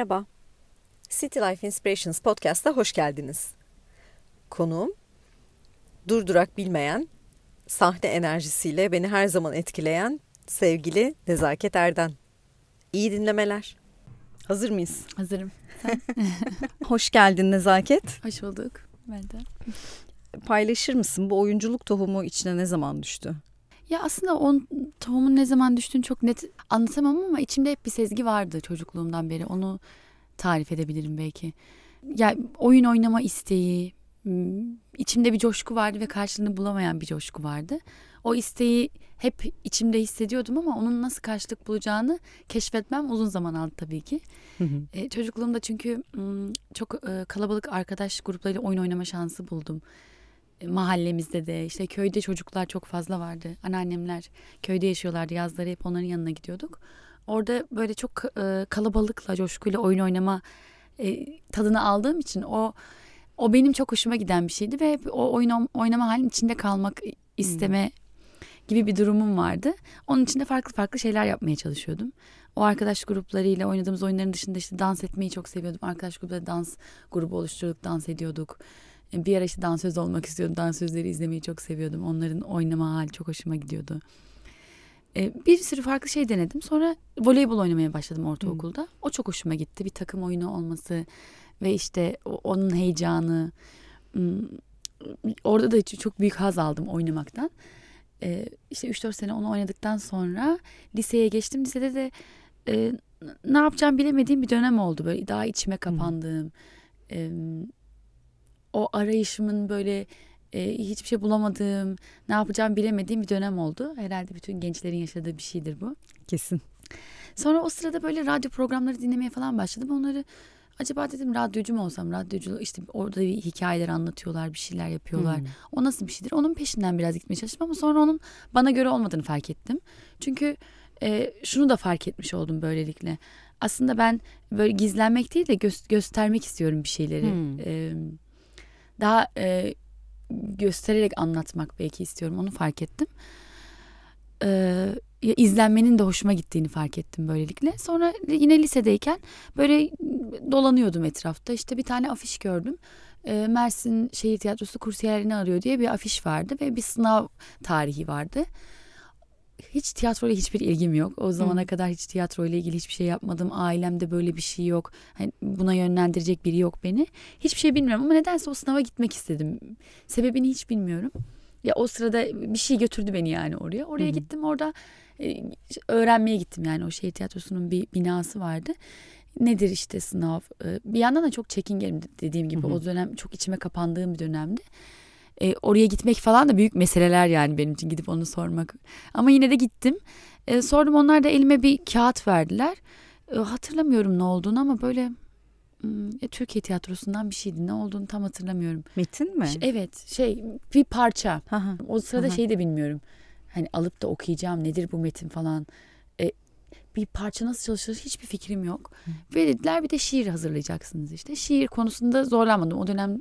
Merhaba. City Life Inspirations Podcast'a hoş geldiniz. Konuğum durdurak bilmeyen, sahne enerjisiyle beni her zaman etkileyen sevgili Nezaket Erden. İyi dinlemeler. Hazır mıyız? Hazırım. Hoş geldin Nezaket. Hoş bulduk. Ben de. Paylaşır mısın bu oyunculuk tohumu içine ne zaman düştü? Ya aslında o tohumun ne zaman düştüğünü çok net anlatamam ama içimde hep bir sezgi vardı çocukluğumdan beri. Onu tarif edebilirim belki. Ya oyun oynama isteği, hmm, içimde bir coşku vardı ve karşılığını bulamayan bir coşku vardı. O isteği hep içimde hissediyordum ama onun nasıl karşılık bulacağını keşfetmem uzun zaman aldı tabii ki. E, çocukluğumda çünkü hmm, çok e, kalabalık arkadaş gruplarıyla oyun oynama şansı buldum. Mahallemizde de işte köyde çocuklar çok fazla vardı. Anneannemler köyde yaşıyorlardı. Yazları hep onların yanına gidiyorduk. Orada böyle çok e, kalabalıkla, coşkuyla oyun oynama e, tadını aldığım için o o benim çok hoşuma giden bir şeydi ve hep o oyun oynama halinin içinde kalmak isteme gibi bir durumum vardı. Onun için de farklı farklı şeyler yapmaya çalışıyordum. O arkadaş gruplarıyla oynadığımız oyunların dışında işte dans etmeyi çok seviyordum. Arkadaş grupları dans grubu oluşturduk, dans ediyorduk. Bir ara işte dansöz olmak istiyordum. Dansözleri izlemeyi çok seviyordum. Onların oynama hali çok hoşuma gidiyordu. E, Bir sürü farklı şey denedim. Sonra voleybol oynamaya başladım ortaokulda. O çok hoşuma gitti. Bir takım oyunu olması ve işte onun heyecanı. Hmm, Orada da çok büyük haz aldım oynamaktan. E, işte 3-4 sene onu oynadıktan sonra liseye geçtim. Lisede de e, ne yapacağım bilemediğim bir dönem oldu. Böyle daha içime kapandığım. e, o arayışımın böyle e, hiçbir şey bulamadığım, ne yapacağım bilemediğim bir dönem oldu. Herhalde bütün gençlerin yaşadığı bir şeydir bu. Kesin. Sonra o sırada böyle radyo programları dinlemeye falan başladım. Onları acaba dedim radyocu mu olsam? Radyocu işte orada bir hikayeler anlatıyorlar, bir şeyler yapıyorlar. Hmm. O nasıl bir şeydir? Onun peşinden biraz gitmeye çalıştım ama sonra onun bana göre olmadığını fark ettim. Çünkü e, şunu da fark etmiş oldum böylelikle. Aslında ben böyle gizlenmek değil de gö- göstermek istiyorum bir şeyleri. Hmm. E, daha e, göstererek anlatmak belki istiyorum. Onu fark ettim. E, ya izlenmenin de hoşuma gittiğini fark ettim böylelikle. Sonra yine lisedeyken böyle dolanıyordum etrafta. İşte bir tane afiş gördüm. E, Mersin Şehir Tiyatrosu kursiyerlerini arıyor diye bir afiş vardı ve bir sınav tarihi vardı. Hiç tiyatroyla hiçbir ilgim yok. O zamana Hı. kadar hiç tiyatroyla ilgili hiçbir şey yapmadım. Ailemde böyle bir şey yok. Hani buna yönlendirecek biri yok beni. Hiçbir şey bilmiyorum ama nedense o sınava gitmek istedim. Sebebini hiç bilmiyorum. Ya o sırada bir şey götürdü beni yani oraya. Oraya Hı hı. gittim orada e, öğrenmeye gittim yani o şehir tiyatrosunun bir binası vardı. Nedir işte sınav? E, Bir yandan da çok çekingenim dediğim gibi Hı hı. o dönem çok içime kapandığım bir dönemdi. E, oraya gitmek falan da büyük meseleler yani benim için gidip onu sormak. Ama yine de gittim. E, sordum onlar da elime bir kağıt verdiler. E, hatırlamıyorum ne olduğunu ama böyle e, Türkiye tiyatrosundan bir şeydi. Ne olduğunu tam hatırlamıyorum. Metin mi? Evet şey bir parça. O sırada şeyi de bilmiyorum. Hani alıp da okuyacağım nedir bu metin falan. E, bir parça nasıl çalışır hiçbir fikrim yok. Ve dediler bir de şiir hazırlayacaksınız işte. Şiir konusunda zorlanmadım. O dönem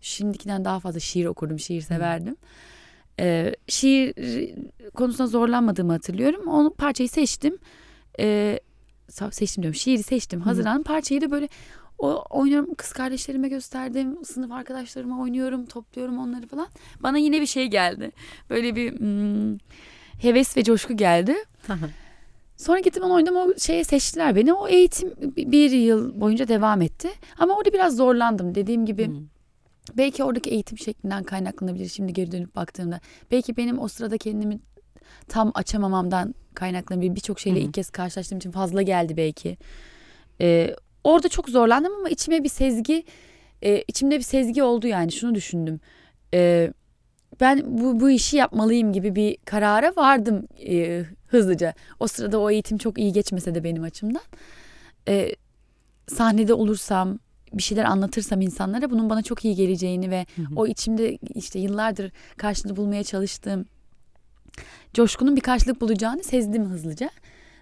şimdikinden daha fazla şiir okurdum, şiir severdim. E, şiir konusunda zorlanmadığımı hatırlıyorum. Onu parçayı seçtim. E, sa- seçtim diyorum. Şiiri seçtim. Hazırlandım. Parçayı da böyle o oynuyorum kız kardeşlerime gösterdim. Sınıf arkadaşlarıma oynuyorum, topluyorum onları falan. Bana yine bir şey geldi. Böyle bir hmm, heves ve coşku geldi. Sonra gittim onu oynadım o şeye seçtiler beni. O eğitim bi- bir yıl boyunca devam etti. Ama orada biraz zorlandım. Dediğim gibi Hı. Belki oradaki eğitim şeklinden kaynaklanabilir şimdi geri dönüp baktığımda. Belki benim o sırada kendimi tam açamamamdan kaynaklanabilir. Birçok şeyle Hı hı. ilk kez karşılaştığım için fazla geldi belki. Ee, orada çok zorlandım ama içime bir sezgi, e, içimde bir sezgi oldu yani şunu düşündüm. Ee, ben bu, bu işi yapmalıyım gibi bir karara vardım e, hızlıca. O sırada o eğitim çok iyi geçmese de benim açımdan. Ee, sahnede olursam, bir şeyler anlatırsam insanlara bunun bana çok iyi geleceğini ve Hı hı. o içimde işte yıllardır karşılığını bulmaya çalıştığım coşkunun bir karşılık bulacağını sezdim hızlıca.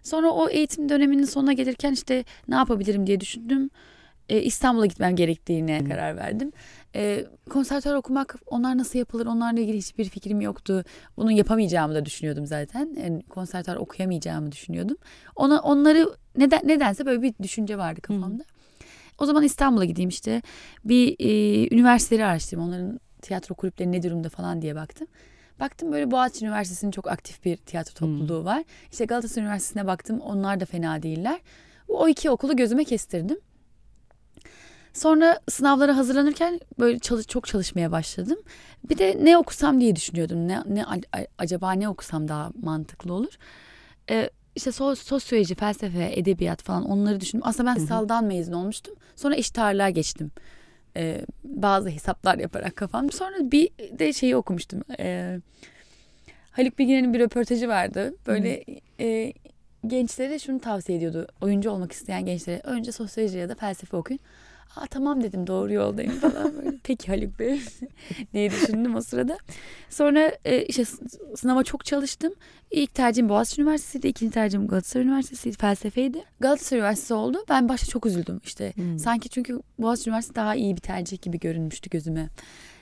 Sonra o eğitim döneminin sonuna gelirken işte ne yapabilirim diye düşündüm. Ee, İstanbul'a gitmem gerektiğine karar verdim. E, konservatuar okumak onlar nasıl yapılır onlarla ilgili hiçbir fikrim yoktu. Bunu yapamayacağımı da düşünüyordum zaten. Yani konservatuar okuyamayacağımı düşünüyordum. Ona onları neden nedense böyle bir düşünce vardı kafamda. Hı. O zaman İstanbul'a gideyim işte. Bir e, üniversiteleri araştırdım. Onların tiyatro kulüpleri ne durumda falan diye baktım. Baktım böyle Boğaziçi Üniversitesi'nin çok aktif bir tiyatro topluluğu hmm. var. İşte Galatasaray Üniversitesi'ne baktım. Onlar da fena değiller. O iki okulu gözüme kestirdim. Sonra sınavlara hazırlanırken böyle çalış, çok çalışmaya başladım. Bir de ne okusam diye düşünüyordum. Ne, ne acaba ne okusam daha mantıklı olur. Ee, işte so, sosyoloji, felsefe, edebiyat falan onları düşündüm. Aslında ben saldan mezun olmuştum. Sonra eşit ağırlığa geçtim. Ee, bazı hesaplar yaparak kafamda. Sonra bir de şeyi okumuştum. Ee, Haluk Bilginer'in bir röportajı vardı. Böyle e, gençlere şunu tavsiye ediyordu. Oyuncu olmak isteyen gençlere önce sosyoloji ya da felsefe okuyun. Aa, tamam dedim doğru yoldayım falan böyle. Peki Haluk Bey diye düşündüm o sırada. Sonra e, işte sınava çok çalıştım. İlk tercihim Boğaziçi Üniversitesi'ydi. ikinci tercihim Galatasaray Üniversitesi'ydi. Felsefeydi. Galatasaray Üniversitesi oldu. Ben başta çok üzüldüm işte. Hmm. Sanki çünkü Boğaziçi Üniversitesi daha iyi bir tercih gibi görünmüştü gözüme.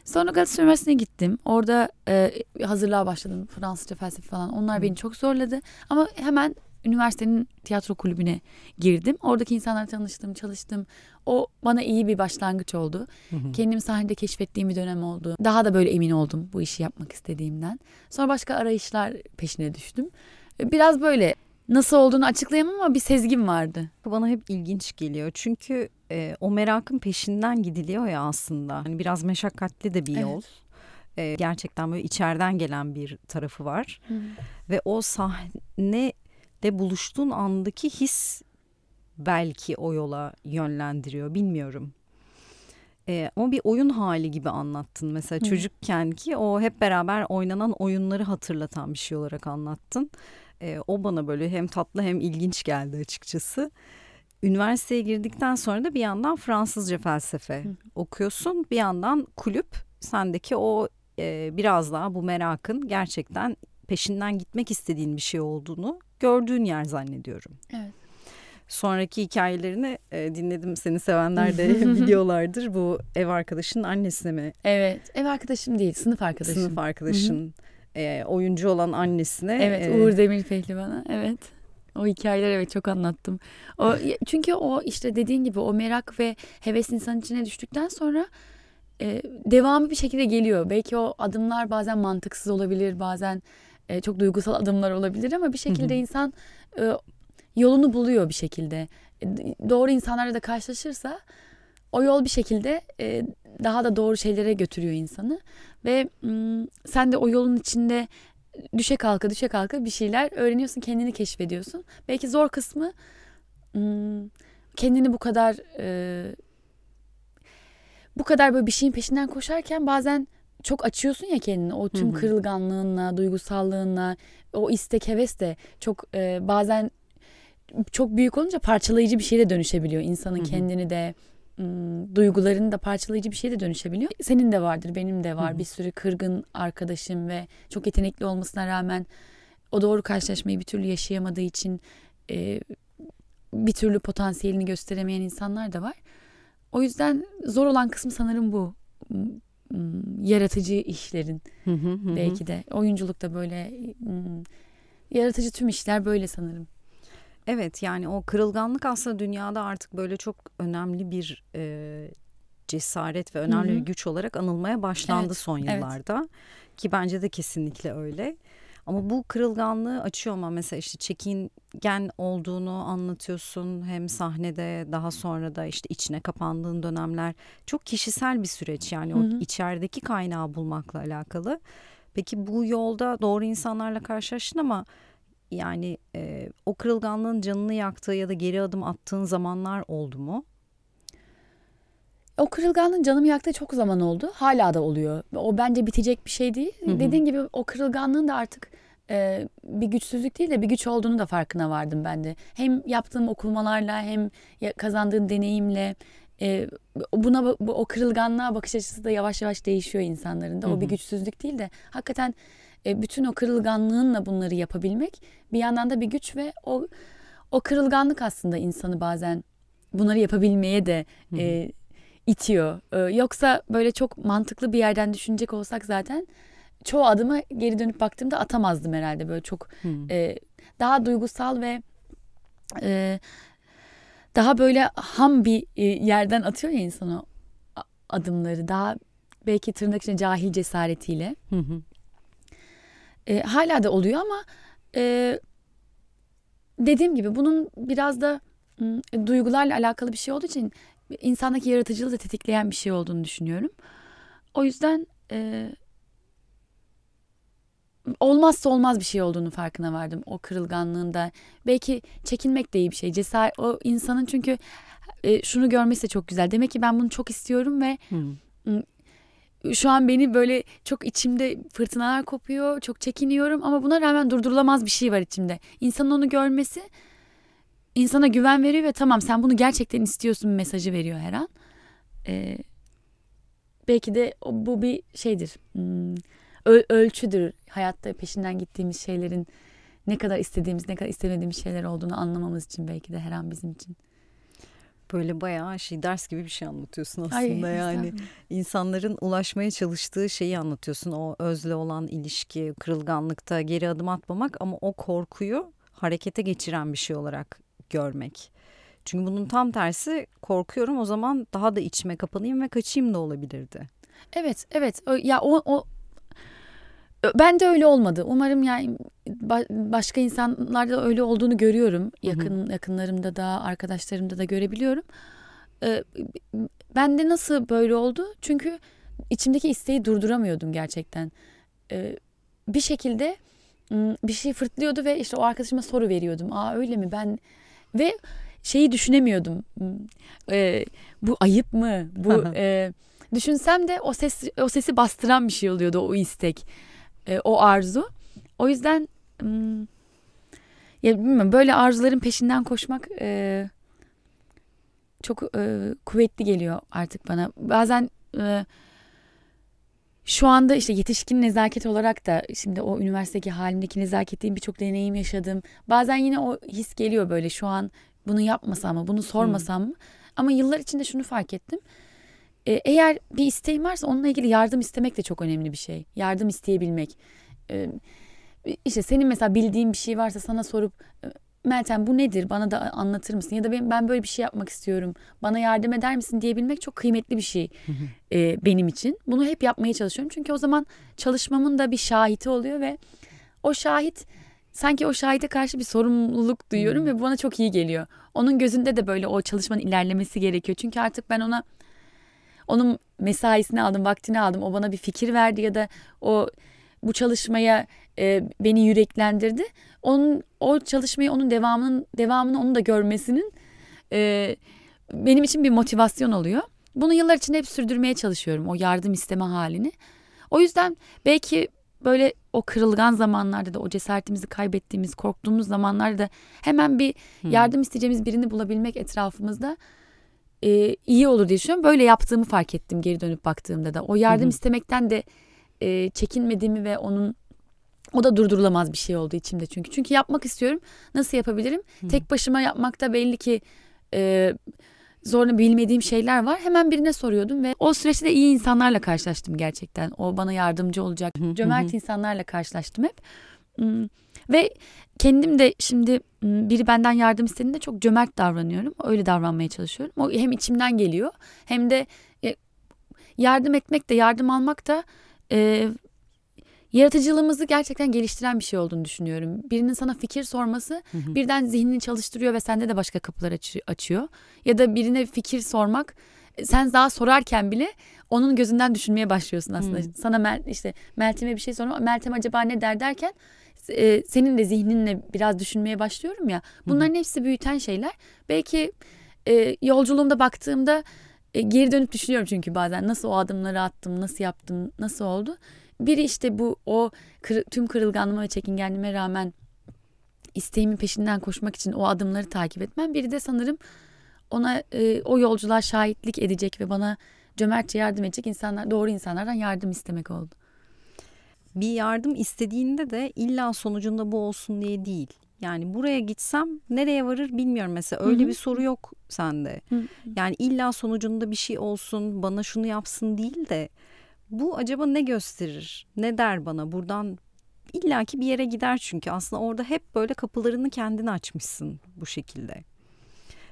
Sonra Galatasaray Üniversitesi'ne gittim. Orada e, hazırlığa başladım. Fransızca, felsefe falan. Onlar hmm. beni çok zorladı. Ama hemen üniversitenin tiyatro kulübüne girdim. Oradaki insanlarla tanıştım, çalıştım. O bana iyi bir başlangıç oldu. Hı hı. Kendimi sahnede keşfettiğim bir dönem oldu. Daha da böyle emin oldum bu işi yapmak istediğimden. Sonra başka arayışlar peşine düştüm. Biraz böyle nasıl olduğunu açıklayamam ama bir sezgim vardı. Bana hep ilginç geliyor. Çünkü e, o merakın peşinden gidiliyor ya aslında. Yani biraz meşakkatli de bir yol. Evet. E, gerçekten böyle içeriden gelen bir tarafı var. Hı. Ve o sahne de buluştuğun andaki his belki o yola yönlendiriyor bilmiyorum. Ee, ama bir oyun hali gibi anlattın mesela Hı. çocukken ki o hep beraber oynanan oyunları hatırlatan bir şey olarak anlattın. Ee, o bana böyle hem tatlı hem ilginç geldi açıkçası. Üniversiteye girdikten sonra da bir yandan Fransızca felsefe Hı. okuyorsun. Bir yandan kulüp sendeki o e, biraz daha bu merakın gerçekten peşinden gitmek istediğin bir şey olduğunu gördüğün yer zannediyorum. Evet. Sonraki hikayelerini e, dinledim. Seni sevenler de biliyorlardır. Bu ev arkadaşının annesine mi? Evet. Ev arkadaşım değil. Sınıf arkadaşım. Sınıf arkadaşın. e, oyuncu olan annesine. Evet. E, Uğur Demir Pehlivan'a. Evet. O hikayeler evet çok anlattım. O çünkü o işte dediğin gibi o merak ve heves insan içine düştükten sonra e, devamı bir şekilde geliyor. Belki o adımlar bazen mantıksız olabilir, bazen e, çok duygusal adımlar olabilir ama bir şekilde insan e, yolunu buluyor bir şekilde. E, doğru insanlarla da karşılaşırsa o yol bir şekilde e, daha da doğru şeylere götürüyor insanı. Ve m, sen de o yolun içinde düşe kalka düşe kalka bir şeyler öğreniyorsun kendini keşfediyorsun. Belki zor kısmı m, kendini bu kadar e, bu kadar böyle bir şeyin peşinden koşarken bazen çok açıyorsun ya kendini o tüm Hı-hı. kırılganlığınla, duygusallığınla, o istek heves de çok e, bazen çok büyük olunca parçalayıcı bir şeye de dönüşebiliyor. İnsanın Hı-hı. kendini de duygularını da parçalayıcı bir şeye de dönüşebiliyor. Senin de vardır, benim de var. Hı-hı. Bir sürü kırgın arkadaşım ve çok yetenekli olmasına rağmen o doğru karşılaşmayı bir türlü yaşayamadığı için e, bir türlü potansiyelini gösteremeyen insanlar da var. O yüzden zor olan kısmı sanırım bu yaratıcı işlerin belki de oyunculukta böyle yaratıcı tüm işler böyle sanırım. Evet yani o kırılganlık aslında dünyada artık böyle çok önemli bir e, cesaret ve önemli Hı-hı. bir güç olarak anılmaya başlandı evet, son yıllarda. Evet. Ki bence de kesinlikle öyle. Ama bu kırılganlığı açıyor ama mesela işte çekingen olduğunu anlatıyorsun hem sahnede daha sonra da işte içine kapandığın dönemler çok kişisel bir süreç yani o hı hı. içerideki kaynağı bulmakla alakalı. Peki bu yolda doğru insanlarla karşılaştın ama yani e, o kırılganlığın canını yaktığı ya da geri adım attığın zamanlar oldu mu? O kırılganlığın canımı yaktığı çok zaman oldu. Hala da oluyor. O bence bitecek bir şey değil. Hı hı. Dediğin gibi o kırılganlığın da artık e, bir güçsüzlük değil de bir güç olduğunu da farkına vardım ben de. Hem yaptığım okumalarla hem kazandığım deneyimle e, buna o kırılganlığa bakış açısı da yavaş yavaş değişiyor insanların da. O bir güçsüzlük değil de hakikaten e, bütün o kırılganlığınla bunları yapabilmek bir yandan da bir güç ve o o kırılganlık aslında insanı bazen bunları yapabilmeye de e, itiyor. Ee, yoksa böyle çok mantıklı bir yerden düşünecek olsak zaten çoğu adımı geri dönüp baktığımda atamazdım herhalde böyle çok Hmm. e, daha duygusal ve e, daha böyle ham bir e, yerden atıyor ya insan o a- adımları daha belki tırnak içinde cahil cesaretiyle. Hı hı. E, hala da oluyor ama e, dediğim gibi bunun biraz da m, duygularla alakalı bir şey olduğu için insandaki yaratıcılığı da tetikleyen bir şey olduğunu düşünüyorum. O yüzden e, olmazsa olmaz bir şey olduğunu farkına vardım o kırılganlığında. Belki çekinmek de iyi bir şey. Cesaret o insanın çünkü e, şunu görmesi de çok güzel. Demek ki ben bunu çok istiyorum ve Hı. şu an beni böyle çok içimde fırtınalar kopuyor, çok çekiniyorum ama buna rağmen durdurulamaz bir şey var içimde. İnsanın onu görmesi insana güven veriyor ve tamam sen bunu gerçekten istiyorsun mesajı veriyor her an. Ee, belki de bu bir şeydir, hmm, ölçüdür hayatta peşinden gittiğimiz şeylerin ne kadar istediğimiz, ne kadar istemediğimiz şeyler olduğunu anlamamız için belki de her an bizim için. Böyle bayağı şey ders gibi bir şey anlatıyorsun aslında Ay, yani. insanların ulaşmaya çalıştığı şeyi anlatıyorsun. O özle olan ilişki, kırılganlıkta geri adım atmamak ama o korkuyu harekete geçiren bir şey olarak görmek. Çünkü bunun tam tersi korkuyorum o zaman daha da içime kapanayım ve kaçayım da olabilirdi. Evet, evet. Ya o, o ben de öyle olmadı. Umarım yani ba- başka insanlarda öyle olduğunu görüyorum. Yakın yakınlarımda da, arkadaşlarımda da görebiliyorum. Ee, ben de nasıl böyle oldu? Çünkü içimdeki isteği durduramıyordum gerçekten. Ee, bir şekilde bir şey fırtlıyordu ve işte o arkadaşıma soru veriyordum. Aa öyle mi? Ben ve şeyi düşünemiyordum. E, bu ayıp mı? Bu e, düşünsem de o ses o sesi bastıran bir şey oluyordu o istek. e, o arzu. O yüzden ya bilmiyorum böyle arzuların peşinden koşmak e, çok e, kuvvetli geliyor artık bana. Bazen e, şu anda işte yetişkin nezaket olarak da şimdi o üniversitedeki halimdeki nezaketliğin birçok deneyim yaşadım. Bazen yine o his geliyor böyle şu an bunu yapmasam mı, bunu sormasam mı? Ama yıllar içinde şunu fark ettim. E, eğer bir isteğim varsa onunla ilgili yardım istemek de çok önemli bir şey. Yardım isteyebilmek. E, işte senin mesela bildiğin bir şey varsa sana sorup e, Meltem bu nedir bana da anlatır mısın? Ya da ben, ben böyle bir şey yapmak istiyorum. Bana yardım eder misin diyebilmek çok kıymetli bir şey e, benim için. Bunu hep yapmaya çalışıyorum. Çünkü o zaman çalışmamın da bir şahiti oluyor ve o şahit sanki o şahide karşı bir sorumluluk duyuyorum ve bu bana çok iyi geliyor. Onun gözünde de böyle o çalışmanın ilerlemesi gerekiyor. Çünkü artık ben ona onun mesaisini aldım, vaktini aldım. O bana bir fikir verdi ya da o bu çalışmaya e, beni yüreklendirdi. Onun o çalışmayı onun devamının devamını onun da görmesinin e, benim için bir motivasyon oluyor. Bunu yıllar içinde hep sürdürmeye çalışıyorum o yardım isteme halini. O yüzden belki böyle o kırılgan zamanlarda da o cesaretimizi kaybettiğimiz, korktuğumuz zamanlarda da hemen bir yardım isteyeceğimiz birini bulabilmek etrafımızda e, iyi olur diye düşünüyorum. Böyle yaptığımı fark ettim geri dönüp baktığımda da. O yardım istemekten de e, çekinmediğimi ve onun o da durdurulamaz bir şey oldu içimde çünkü. Çünkü yapmak istiyorum. Nasıl yapabilirim? Tek başıma yapmakta belli ki e, zorla bilmediğim şeyler var. Hemen birine soruyordum ve o süreçte de iyi insanlarla karşılaştım gerçekten. O bana yardımcı olacak. Cömert insanlarla karşılaştım hep. Hmm, Ve kendim de şimdi hmm, biri benden yardım istediğinde çok cömert davranıyorum. Öyle davranmaya çalışıyorum. O hem içimden geliyor hem de e, yardım etmek de yardım almak da e, yaratıcılığımızı gerçekten geliştiren bir şey olduğunu düşünüyorum. Birinin sana fikir sorması birden zihnini çalıştırıyor ve sende de başka kapılar açı- açıyor. Ya da birine fikir sormak e, sen daha sorarken bile onun gözünden düşünmeye başlıyorsun aslında. Sana Mel, işte Meltem'e bir şey sorma. Meltem acaba ne der derken e, senin de zihninle biraz düşünmeye başlıyorum ya. Bunların hepsi büyüten şeyler. Belki e, yolculuğumda baktığımda e, geri dönüp düşünüyorum çünkü bazen nasıl o adımları attım, nasıl yaptım, nasıl oldu. Biri işte bu o kır- tüm kırılganlığıma ve çekingenliğime rağmen isteğimin peşinden koşmak için o adımları takip etmem. Biri de sanırım ona e, o yolculuğa şahitlik edecek ve bana cömertçe yardım edecek insanlar, doğru insanlardan yardım istemek oldu. Bir yardım istediğinde de illa sonucunda bu olsun diye değil. Yani buraya gitsem nereye varır bilmiyorum mesela. Öyle Hı hı. bir soru yok sende. Hı. Yani illa sonucunda bir şey olsun, bana şunu yapsın değil de bu acaba ne gösterir? Ne der bana? Buradan illaki bir yere gider çünkü aslında orada hep böyle kapılarını kendin açmışsın bu şekilde.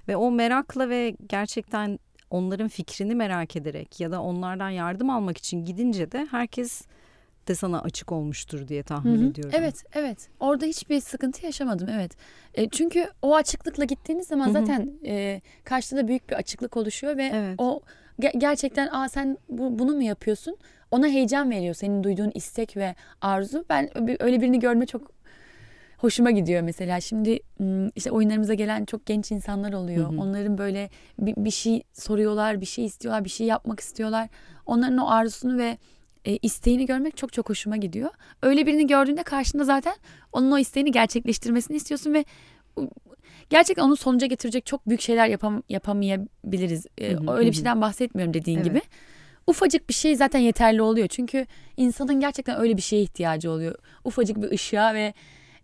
Ve o merakla ve gerçekten onların fikrini merak ederek ya da onlardan yardım almak için gidince de herkes de sana açık olmuştur diye tahmin Hı hı. ediyorum. Evet, evet. Orada hiçbir sıkıntı yaşamadım. Evet. E, çünkü o açıklıkla gittiğiniz zaman Hı hı. zaten e, karşıda büyük bir açıklık oluşuyor ve Evet. o ge- gerçekten aa sen bu, bunu mu yapıyorsun? Ona heyecan veriyor senin duyduğun istek ve arzu. Ben öyle birini görme çok hoşuma gidiyor mesela. Şimdi işte oyunlarımıza gelen çok genç insanlar oluyor. Hı hı. Onların böyle bir, bir şey soruyorlar, bir şey istiyorlar, bir şey yapmak istiyorlar. Onların o arzusunu ve e, isteğini görmek çok çok hoşuma gidiyor. Öyle birini gördüğünde karşında zaten onun o isteğini gerçekleştirmesini istiyorsun ve gerçekten onu sonuca getirecek çok büyük şeyler yapam yapamayabiliriz. E, Hı hı, öyle bir şeyden bahsetmiyorum dediğin Evet. gibi. Ufacık bir şey zaten yeterli oluyor. Çünkü insanın gerçekten öyle bir şeye ihtiyacı oluyor. Ufacık bir ışığa ve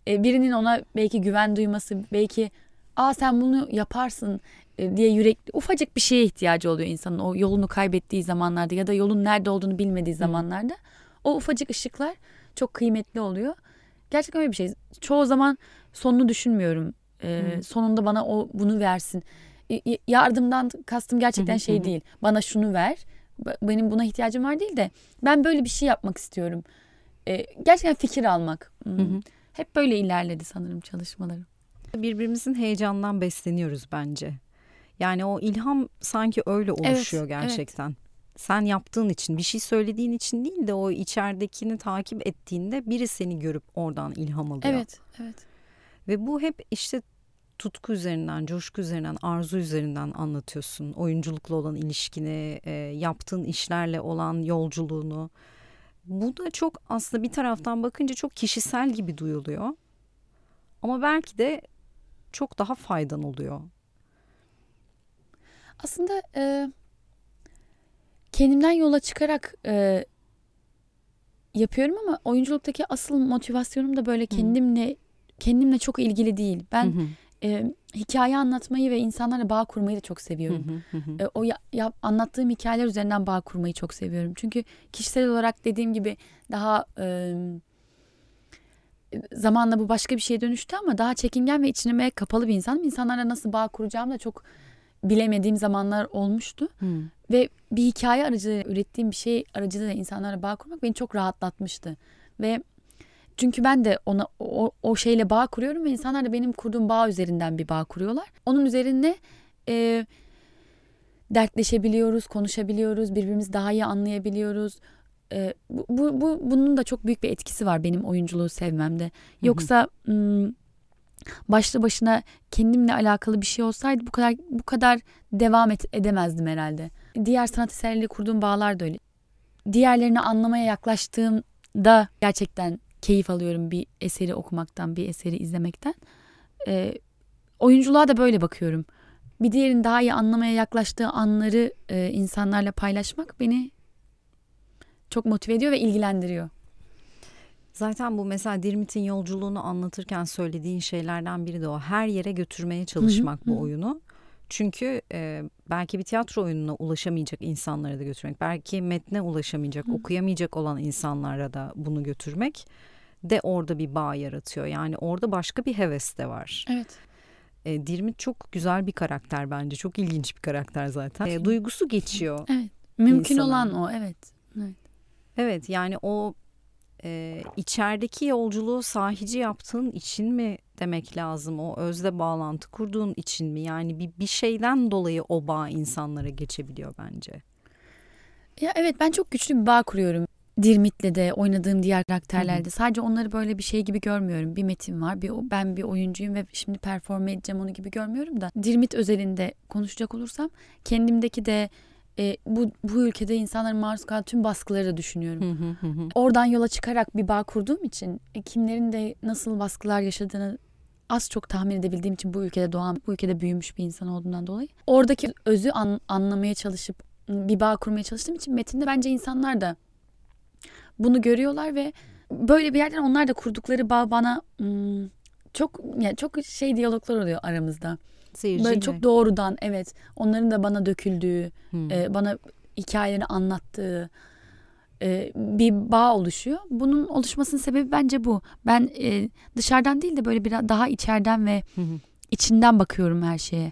e, birinin ona belki güven duyması, belki aa sen bunu yaparsın e, diye yürekli ufacık bir şeye ihtiyacı oluyor insanın o yolunu kaybettiği zamanlarda ya da yolun nerede olduğunu bilmediği zamanlarda. O ufacık ışıklar çok kıymetli oluyor. Gerçekten öyle bir şey. Çoğu zaman sonunu düşünmüyorum. E, sonunda bana o bunu versin. Y- Yardımdan kastım gerçekten şey değil. Bana şunu ver. Benim buna ihtiyacım var değil de ben böyle bir şey yapmak istiyorum. E, gerçekten fikir almak. Hmm. Hep böyle ilerledi sanırım çalışmalarım. Birbirimizin heyecandan besleniyoruz bence. Yani o ilham sanki öyle oluşuyor evet. gerçekten. Sen yaptığın için, bir şey söylediğin için değil de o içeridekini takip ettiğinde biri seni görüp oradan ilham alıyor. Evet, evet. Ve bu hep işte tutku üzerinden, coşku üzerinden, arzu üzerinden anlatıyorsun. Oyunculukla olan ilişkini, e, yaptığın işlerle olan yolculuğunu. Bu da çok aslında bir taraftan bakınca çok kişisel gibi duyuluyor. Ama belki de çok daha faydan oluyor. Aslında e, kendimden yola çıkarak e, yapıyorum ama oyunculuktaki asıl motivasyonum da böyle kendimle kendimle çok ilgili değil. Ben Hı hı, e, hikaye anlatmayı ve insanlarla bağ kurmayı da çok seviyorum. hı, hı hı. E, o ya, ya- anlattığım hikayeler üzerinden bağ kurmayı çok seviyorum. Çünkü kişisel olarak dediğim gibi daha e, zamanla bu başka bir şeye dönüştü ama daha çekingen ve içine kapalı bir insanım. İnsanlarla nasıl bağ kuracağımı da çok bilemediğim zamanlar olmuştu. Ve bir hikaye aracılığıyla ürettiğim bir şey aracılığıyla insanlarla bağ kurmak beni çok rahatlatmıştı. Ve çünkü ben de ona o, o şeyle bağ kuruyorum ve insanlar da benim kurduğum bağ üzerinden bir bağ kuruyorlar. Onun üzerine e, dertleşebiliyoruz, konuşabiliyoruz, birbirimizi daha iyi anlayabiliyoruz. E, bu, bu, bu bunun da çok büyük bir etkisi var benim oyunculuğu sevmemde. Yoksa m, başlı başına kendimle alakalı bir şey olsaydı bu kadar bu kadar devam et, edemezdim herhalde. Diğer sanat eserleriyle kurduğum bağlar da öyle. Diğerlerini anlamaya yaklaştığımda gerçekten keyif alıyorum bir eseri okumaktan, bir eseri izlemekten. Ee, oyunculuğa da böyle bakıyorum. Bir diğerini daha iyi anlamaya yaklaştığı anları e, insanlarla paylaşmak beni çok motive ediyor ve ilgilendiriyor. Zaten bu mesela Dirmit'in yolculuğunu anlatırken söylediğin şeylerden biri de o. Her yere götürmeye çalışmak hı hı. bu oyunu. Çünkü e, belki bir tiyatro oyununa ulaşamayacak insanlara da götürmek, belki metne ulaşamayacak, Hı. okuyamayacak olan insanlara da bunu götürmek de orada bir bağ yaratıyor. Yani orada başka bir heves de var. Evet. E, Dirmit çok güzel bir karakter bence. Çok ilginç bir karakter zaten. E, duygusu geçiyor. Evet. Mümkün İnsanın. olan o. Evet. evet. Evet yani o e, içerideki yolculuğu sahici yaptığın için mi demek lazım? O özle bağlantı kurduğun için mi? Yani bir, bir şeyden dolayı o bağ insanlara geçebiliyor bence. Ya evet ben çok güçlü bir bağ kuruyorum. Dirmit'le de oynadığım diğer karakterlerde. Sadece onları böyle bir şey gibi görmüyorum. Bir metin var. Bir, ben bir oyuncuyum ve şimdi performe edeceğim onu gibi görmüyorum da. Dirmit özelinde konuşacak olursam kendimdeki de e, bu, bu ülkede insanların maruz kaldığı tüm baskıları da düşünüyorum. Oradan yola çıkarak bir bağ kurduğum için e, kimlerin de nasıl baskılar yaşadığını az çok tahmin edebildiğim için bu ülkede doğan, bu ülkede büyümüş bir insan olduğundan dolayı. Oradaki özü an- anlamaya çalışıp bir bağ kurmaya çalıştığım için metinde bence insanlar da bunu görüyorlar ve böyle bir yerden onlar da kurdukları bağ bana çok yani çok şey diyaloglar oluyor aramızda. Seyirciyle. Böyle çok doğrudan evet. Onların da bana döküldüğü, Hmm. e, bana hikayelerini anlattığı e, bir bağ oluşuyor. Bunun oluşmasının sebebi bence bu. Ben e, dışarıdan değil de böyle biraz daha içeriden ve Hı hı. içinden bakıyorum her şeye.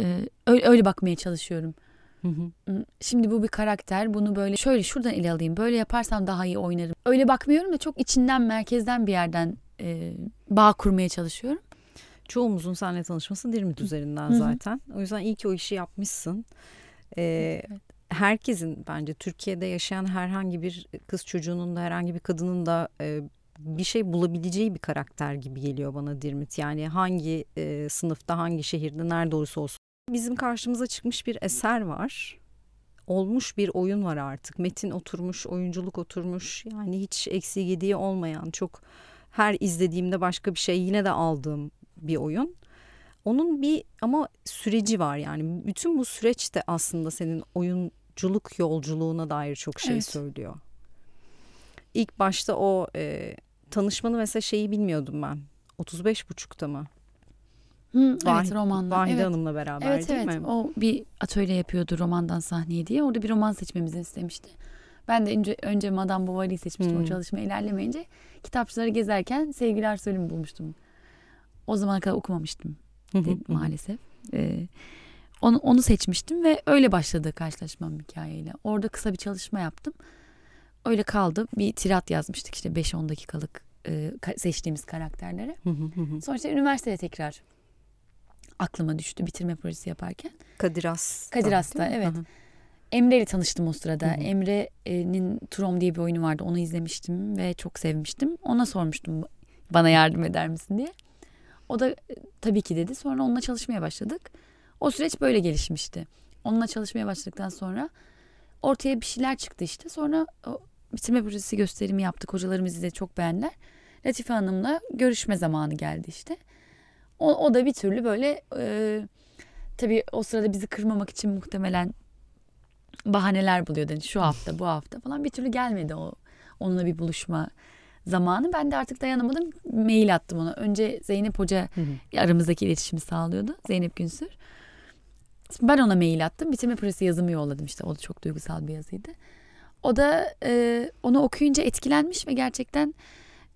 E, öyle, öyle bakmaya çalışıyorum. Hı hı. Şimdi bu bir karakter. Bunu böyle şöyle şuradan ele alayım. Böyle yaparsam daha iyi oynarım. Öyle bakmıyorum da çok içinden, merkezden bir yerden e, bağ kurmaya çalışıyorum. Çoğumuzun seninle tanışması Dirmit üzerinden Hı hı. zaten. O yüzden iyi ki o işi yapmışsın. Ee, Evet. Herkesin bence Türkiye'de yaşayan herhangi bir kız çocuğunun da herhangi bir kadının da e, bir şey bulabileceği bir karakter gibi geliyor bana Dirmit. Yani hangi e, sınıfta, hangi şehirde, nerede olursa olsun. Bizim karşımıza çıkmış bir eser var. Olmuş bir oyun var artık. Metin oturmuş, oyunculuk oturmuş. Yani hiç eksiği gediği olmayan, çok her izlediğimde başka bir şey yine de aldığım bir oyun. Onun bir ama süreci var yani. Bütün bu süreç de aslında senin oyunculuk yolculuğuna dair çok şey Evet. söylüyor. İlk başta o e, tanışmanı mesela şeyi bilmiyordum ben. 35 buçukta mı? Hı, Vahide- evet romanla. Vahide evet. Hanım'la beraber Evet değil evet mi? o bir atölye yapıyordu romandan sahneye diye. Orada bir roman seçmemizi istemişti. Ben de önce, önce Madame Bovary'i seçmiştim Hmm. o çalışma ilerlemeyince. Kitapçıları gezerken Sevgili Arsu'yu bulmuştum. O zamana kadar okumamıştım Maalesef. Ee, onu, onu seçmiştim ve öyle başladı karşılaşmam hikayeyle. Orada kısa bir çalışma yaptım. Öyle kaldı. Bir tirat yazmıştık işte 5-10 dakikalık e, ka- seçtiğimiz karakterlere. Sonra işte üniversitede tekrar aklıma düştü bitirme projesi yaparken. Kadir Has. Kadir Has'ta, evet. Hı hı. Emre ile tanıştım o sırada. Emre'nin Trom diye bir oyunu vardı. Onu izlemiştim ve çok sevmiştim. Ona sormuştum bana yardım eder misin diye. O da e, tabii ki dedi. Sonra onunla çalışmaya başladık. O süreç böyle gelişmişti. Onunla çalışmaya başladıktan sonra ortaya bir şeyler çıktı işte. Sonra o bitirme projesi gösterimi yaptık. Hocalarımız de çok beğendiler. Latife Hanım'la görüşme zamanı geldi işte. O, o da bir türlü böyle e, tabii o sırada bizi kırmamak için muhtemelen bahaneler buluyordu. Yani şu hafta bu hafta falan bir türlü gelmedi o onunla bir buluşma zamanı. Ben de artık dayanamadım. Mail attım ona. Önce Zeynep Hoca Hı hı. aramızdaki iletişimi sağlıyordu. Zeynep Günsür. Ben ona mail attım. Bitirme projesi yazımı yolladım işte. O da çok duygusal bir yazıydı. O da e, onu okuyunca etkilenmiş ve gerçekten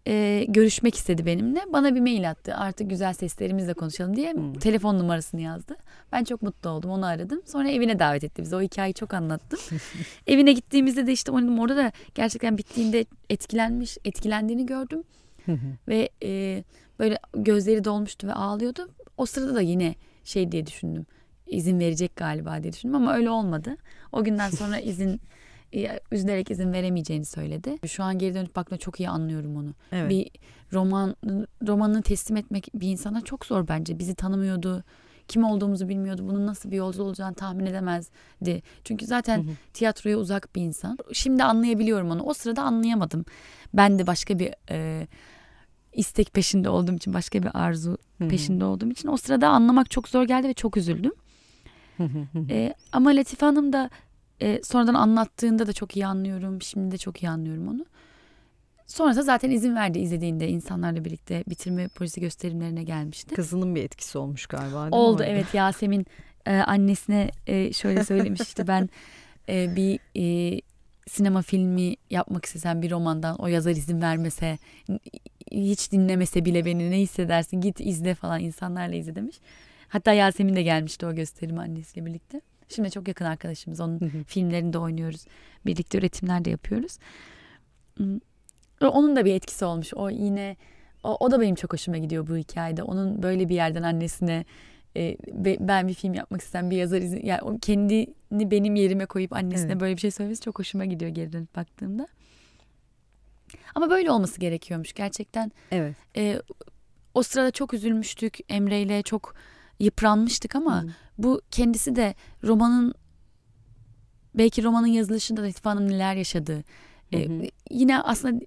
e, görüşmek istedi benimle. Bana bir mail attı. Artık güzel seslerimizle konuşalım diye Hmm. telefon numarasını yazdı. Ben çok mutlu oldum. Onu aradım. Sonra evine davet etti bizi. O hikayeyi çok anlattım. evine gittiğimizde de işte oynadım. Orada da gerçekten bittiğinde etkilenmiş, etkilendiğini gördüm. Ve e, böyle gözleri dolmuştu ve ağlıyordu. O sırada da yine şey diye düşündüm. İzin verecek galiba diye düşündüm ama öyle olmadı. O günden sonra izin üzülerek izin veremeyeceğini söyledi. Şu an geri dönüp baktığımda çok iyi anlıyorum onu. Evet. Bir roman romanını teslim etmek bir insana çok zor bence. Bizi tanımıyordu. Kim olduğumuzu bilmiyordu. Bunun nasıl bir yolcu olacağını tahmin edemezdi. Çünkü zaten Hı hı. tiyatroya uzak bir insan. Şimdi anlayabiliyorum onu. O sırada anlayamadım. Ben de başka bir e, istek peşinde olduğum için, başka bir arzu Hı hı. peşinde olduğum için o sırada anlamak çok zor geldi ve çok üzüldüm. E, ama Latife Hanım da e, sonradan anlattığında da çok iyi anlıyorum. Şimdi de çok iyi anlıyorum onu. Sonrasında zaten izin verdi izlediğinde insanlarla birlikte bitirme polisi gösterimlerine gelmişti. Kızının bir etkisi olmuş galiba mi Oldu orada? evet Yasemin e, annesine e, şöyle söylemiş işte ben e, bir e, sinema filmi yapmak istesem bir romandan o yazar izin vermese hiç dinlemese bile beni ne hissedersin git izle falan insanlarla izle demiş. Hatta Yasemin de gelmişti o gösterim annesiyle birlikte. Şimdi çok yakın arkadaşımız onun filmlerinde oynuyoruz. Birlikte üretimler de yapıyoruz. Hmm. Onun da bir etkisi olmuş. O yine o, o da benim çok hoşuma gidiyor bu hikayede. Onun böyle bir yerden annesine e, be- ben bir film yapmak istem bir yazar izin yani kendini benim yerime koyup annesine Evet. böyle bir şey söylemesi çok hoşuma gidiyor geri dönüp baktığımda. Ama böyle olması gerekiyormuş gerçekten. Evet. E, o sırada çok üzülmüştük Emre ile çok yıpranmıştık ama Hı. bu kendisi de romanın belki romanın yazılışında Latife Hanım neler yaşadı. E, yine aslında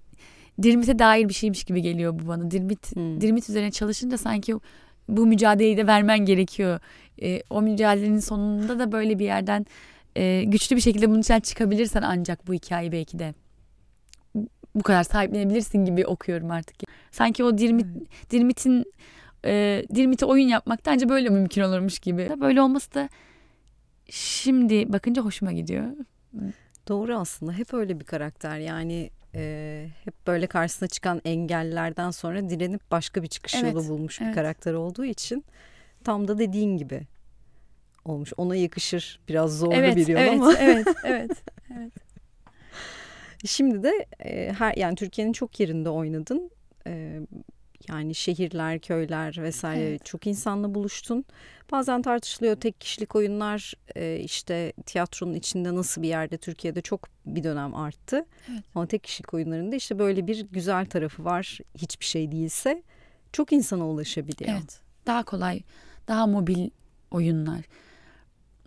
Dirmit'e dair bir şeymiş gibi geliyor bu bana. Dirmit, Hı. Dirmit üzerine çalışınca sanki bu mücadeleyi de vermen gerekiyor. E, o mücadelenin sonunda da böyle bir yerden e, güçlü bir şekilde bunun içinden çıkabilirsen ancak bu hikaye belki de bu kadar sahiplenebilirsin gibi okuyorum artık. Sanki o dirmit, dirmitin e, dirmiti oyun yapmak bence böyle mümkün olurmuş gibi. Böyle olması da şimdi bakınca hoşuma gidiyor. Doğru aslında hep öyle bir karakter yani e, hep böyle karşısına çıkan engellerden sonra direnip başka bir çıkış Evet, yolu bulmuş bir evet. karakter olduğu için tam da dediğin gibi olmuş. Ona yakışır biraz zorlu evet, bir yol evet, ama evet, evet. şimdi de e, her yani Türkiye'nin çok yerinde oynadın. E, yani şehirler, köyler vesaire Evet. çok insanla buluştun. Bazen tartışılıyor tek kişilik oyunlar e, işte tiyatronun içinde nasıl bir yerde Türkiye'de çok bir dönem arttı. Evet. Ama tek kişilik oyunlarında işte böyle bir güzel tarafı var. Hiçbir şey değilse çok insana ulaşabiliyor. Evet. Daha kolay, daha mobil oyunlar.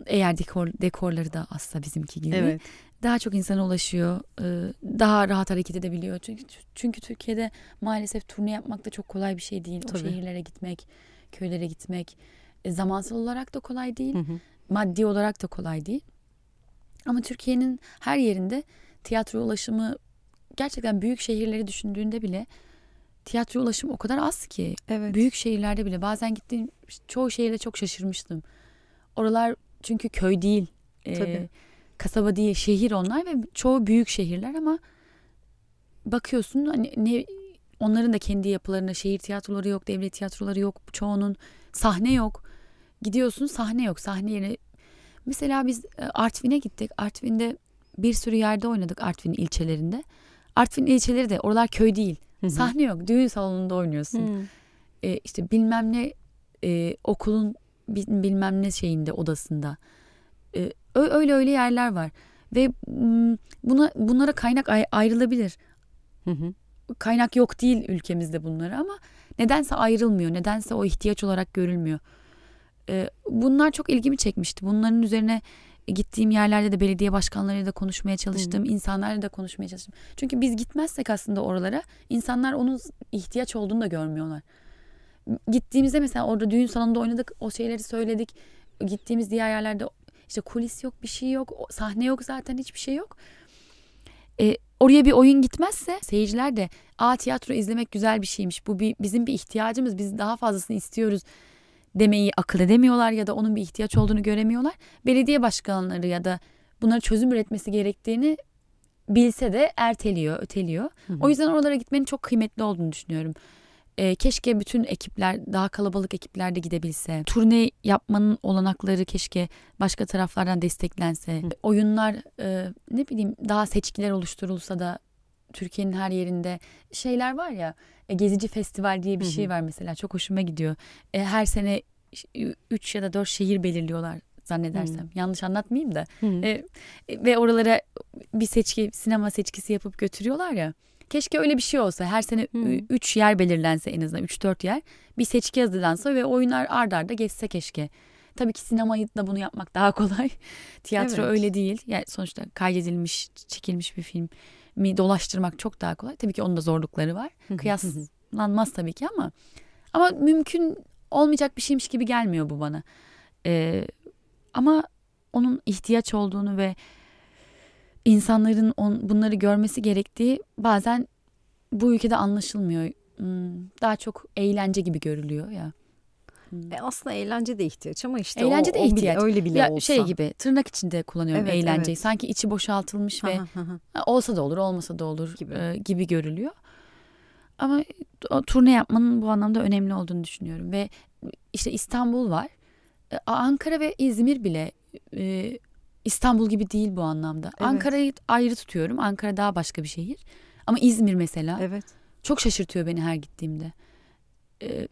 Eğer dekor, dekorları da azsa bizimki gibi. Evet. Daha çok insana ulaşıyor. Daha rahat hareket edebiliyor. Çünkü çünkü Türkiye'de maalesef turne yapmak da çok kolay bir şey değil. O Tabii. şehirlere gitmek, köylere gitmek e, zamansal olarak da kolay değil. Hı hı. maddi olarak da kolay değil. Ama Türkiye'nin her yerinde tiyatro ulaşımı gerçekten büyük şehirleri düşündüğünde bile tiyatro ulaşımı o kadar az ki. Evet. Büyük şehirlerde bile bazen gittiğim çoğu şehirde çok şaşırmıştım. Oralar çünkü köy değil. e, Tabii. kasaba değil, şehir onlar ve çoğu büyük şehirler ama bakıyorsun hani ne onların da kendi yapılarında şehir tiyatroları yok, devlet tiyatroları yok, çoğunun sahne yok. Gidiyorsun sahne yok. Sahne yerine mesela biz e, Artvin'e gittik. Artvin'de bir sürü yerde oynadık Artvin ilçelerinde. Artvin ilçeleri de oralar köy değil. Hı hı. Sahne yok. Düğün salonunda oynuyorsun. Hı. E, işte bilmem ne e, okulun bilmem ne şeyinde odasında. E, ö- öyle öyle yerler var. Ve buna bunlara kaynak ay- ayrılabilir. Hı hı. Kaynak yok değil ülkemizde bunlara ama nedense ayrılmıyor. Nedense o ihtiyaç olarak görülmüyor. E, bunlar çok ilgimi çekmişti. Bunların üzerine gittiğim yerlerde de belediye başkanlarıyla da konuşmaya çalıştım. insanlarla da konuşmaya çalıştım. Çünkü biz gitmezsek aslında oralara insanlar onun ihtiyaç olduğunu da görmüyorlar. Gittiğimizde mesela orada düğün salonunda oynadık. O şeyleri söyledik. Gittiğimiz diğer yerlerde işte kulis yok bir şey yok. Sahne yok zaten hiçbir şey yok. E, oraya bir oyun gitmezse seyirciler de aa tiyatro izlemek güzel bir şeymiş. Bu bir, bizim bir ihtiyacımız. Biz daha fazlasını istiyoruz demeyi akıl edemiyorlar ya da onun bir ihtiyaç olduğunu göremiyorlar. Belediye başkanları ya da bunlara çözüm üretmesi gerektiğini bilse de erteliyor, öteliyor. O yüzden oralara gitmenin çok kıymetli olduğunu düşünüyorum. Ee, keşke bütün ekipler daha kalabalık ekipler de gidebilse. Turne yapmanın olanakları keşke başka taraflardan desteklense. Oyunlar e, ne bileyim daha seçkiler oluşturulsa da Türkiye'nin her yerinde şeyler var ya e, Gezici Festival diye bir şey var mesela çok hoşuma gidiyor. E, her sene 3 ya da 4 şehir belirliyorlar zannedersem. Yanlış anlatmayayım da. Hı. E, e, ve oralara bir seçki, sinema seçkisi yapıp götürüyorlar ya. Keşke öyle bir şey olsa. Her sene Hı. 3 yer belirlense en azından 3-4 yer. Bir seçki hazırlansa ve oyunlar ard arda geçse keşke. Tabii ki sinemayı da bunu yapmak daha kolay. Tiyatro Evet. öyle değil. Yani sonuçta kaydedilmiş, çekilmiş bir film mi dolaştırmak çok daha kolay. Tabii ki onun da zorlukları var. Kıyaslanmaz tabii ki ama ama mümkün olmayacak bir şeymiş gibi gelmiyor bu bana. Ee, ama onun ihtiyaç olduğunu ve insanların on, bunları görmesi gerektiği bazen bu ülkede anlaşılmıyor. Hmm, Daha çok eğlence gibi görülüyor ya. E aslında eğlence de ihtiyaç ama işte Eğlence o, de o bile- ihtiyaç. öyle bile ya olsa. şey gibi tırnak içinde kullanıyorum Evet, eğlenceyi. evet. Sanki içi boşaltılmış ve Olsa da olur, olmasa da olur Gibi. gibi, gibi görülüyor. Ama turne yapmanın bu anlamda önemli olduğunu düşünüyorum. Ve işte İstanbul var. E, Ankara ve İzmir bile e, İstanbul gibi değil bu anlamda. Evet. Ankara'yı ayrı tutuyorum. Ankara daha başka bir şehir. Ama İzmir mesela Evet. çok şaşırtıyor beni her gittiğimde. E,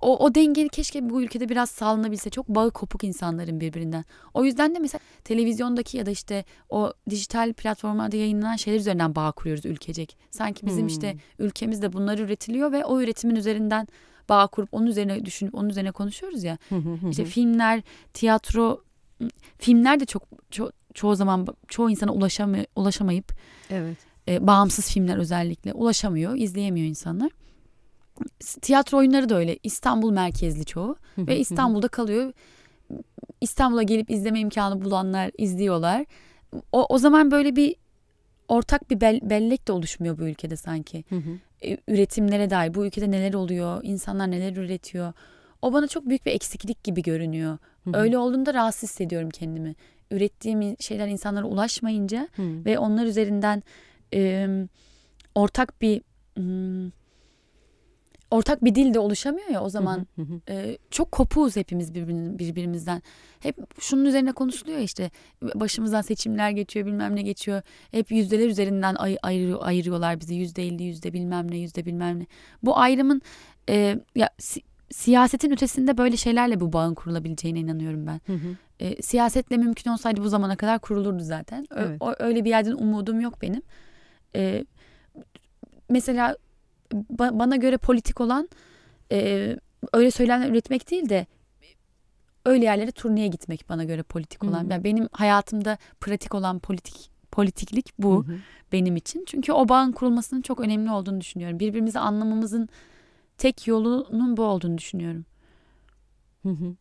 o, o dengeli keşke bu ülkede biraz sağlanabilse. Çok bağı kopuk insanların birbirinden. O yüzden de mesela televizyondaki ya da işte o dijital platformlarda yayınlanan şeyler üzerinden bağ kuruyoruz ülkecek. Sanki bizim Hmm. işte ülkemizde bunlar üretiliyor ve o üretimin üzerinden bağ kurup onun üzerine düşünüp onun üzerine konuşuyoruz ya. İşte filmler, tiyatro, filmler de çok ço- çoğu zaman çoğu insana ulaşamay- ulaşamayıp evet. e, bağımsız filmler özellikle ulaşamıyor, izleyemiyor insanlar. Tiyatro oyunları da öyle. İstanbul merkezli çoğu ve. İstanbul'da kalıyor. İstanbul'a gelip izleme imkanı bulanlar izliyorlar. O, o zaman böyle bir ortak bir bel- bellek de oluşmuyor bu ülkede sanki. Hı hı. E, üretimlere dair bu ülkede neler oluyor, insanlar neler üretiyor. O bana çok büyük bir eksiklik gibi görünüyor. Hı hı. Öyle olduğunda rahatsız hissediyorum kendimi. Ürettiğim şeyler insanlara ulaşmayınca Hı. ve onlar üzerinden e, ortak bir hmm, ortak bir dil de oluşamıyor ya o zaman Hı hı hı. e, çok kopuğuz hepimiz birbirin- birbirimizden. Hep şunun üzerine konuşuluyor işte başımızdan seçimler geçiyor bilmem ne geçiyor. Hep yüzdeler üzerinden ay, ayırıyor, ayırıyorlar bizi yüzde elli yüzde bilmem ne yüzde bilmem ne. Bu ayrımın e, ya siyasetin ötesinde böyle şeylerle bu bağın kurulabileceğine inanıyorum ben. Hı hı. E, siyasetle mümkün olsaydı bu zamana kadar kurulurdu zaten. Ö- Evet. o- öyle bir yerden umudum yok benim. E, mesela ba- bana göre politik olan e, öyle söylemler üretmek değil de öyle yerlere turneye gitmek bana göre politik olan. Hı hı. Yani benim hayatımda pratik olan politik politiklik bu Hı hı. benim için. Çünkü o bağın kurulmasının çok önemli olduğunu düşünüyorum. Birbirimizi anlamamızın tek yolunun bu olduğunu düşünüyorum. Hı hı.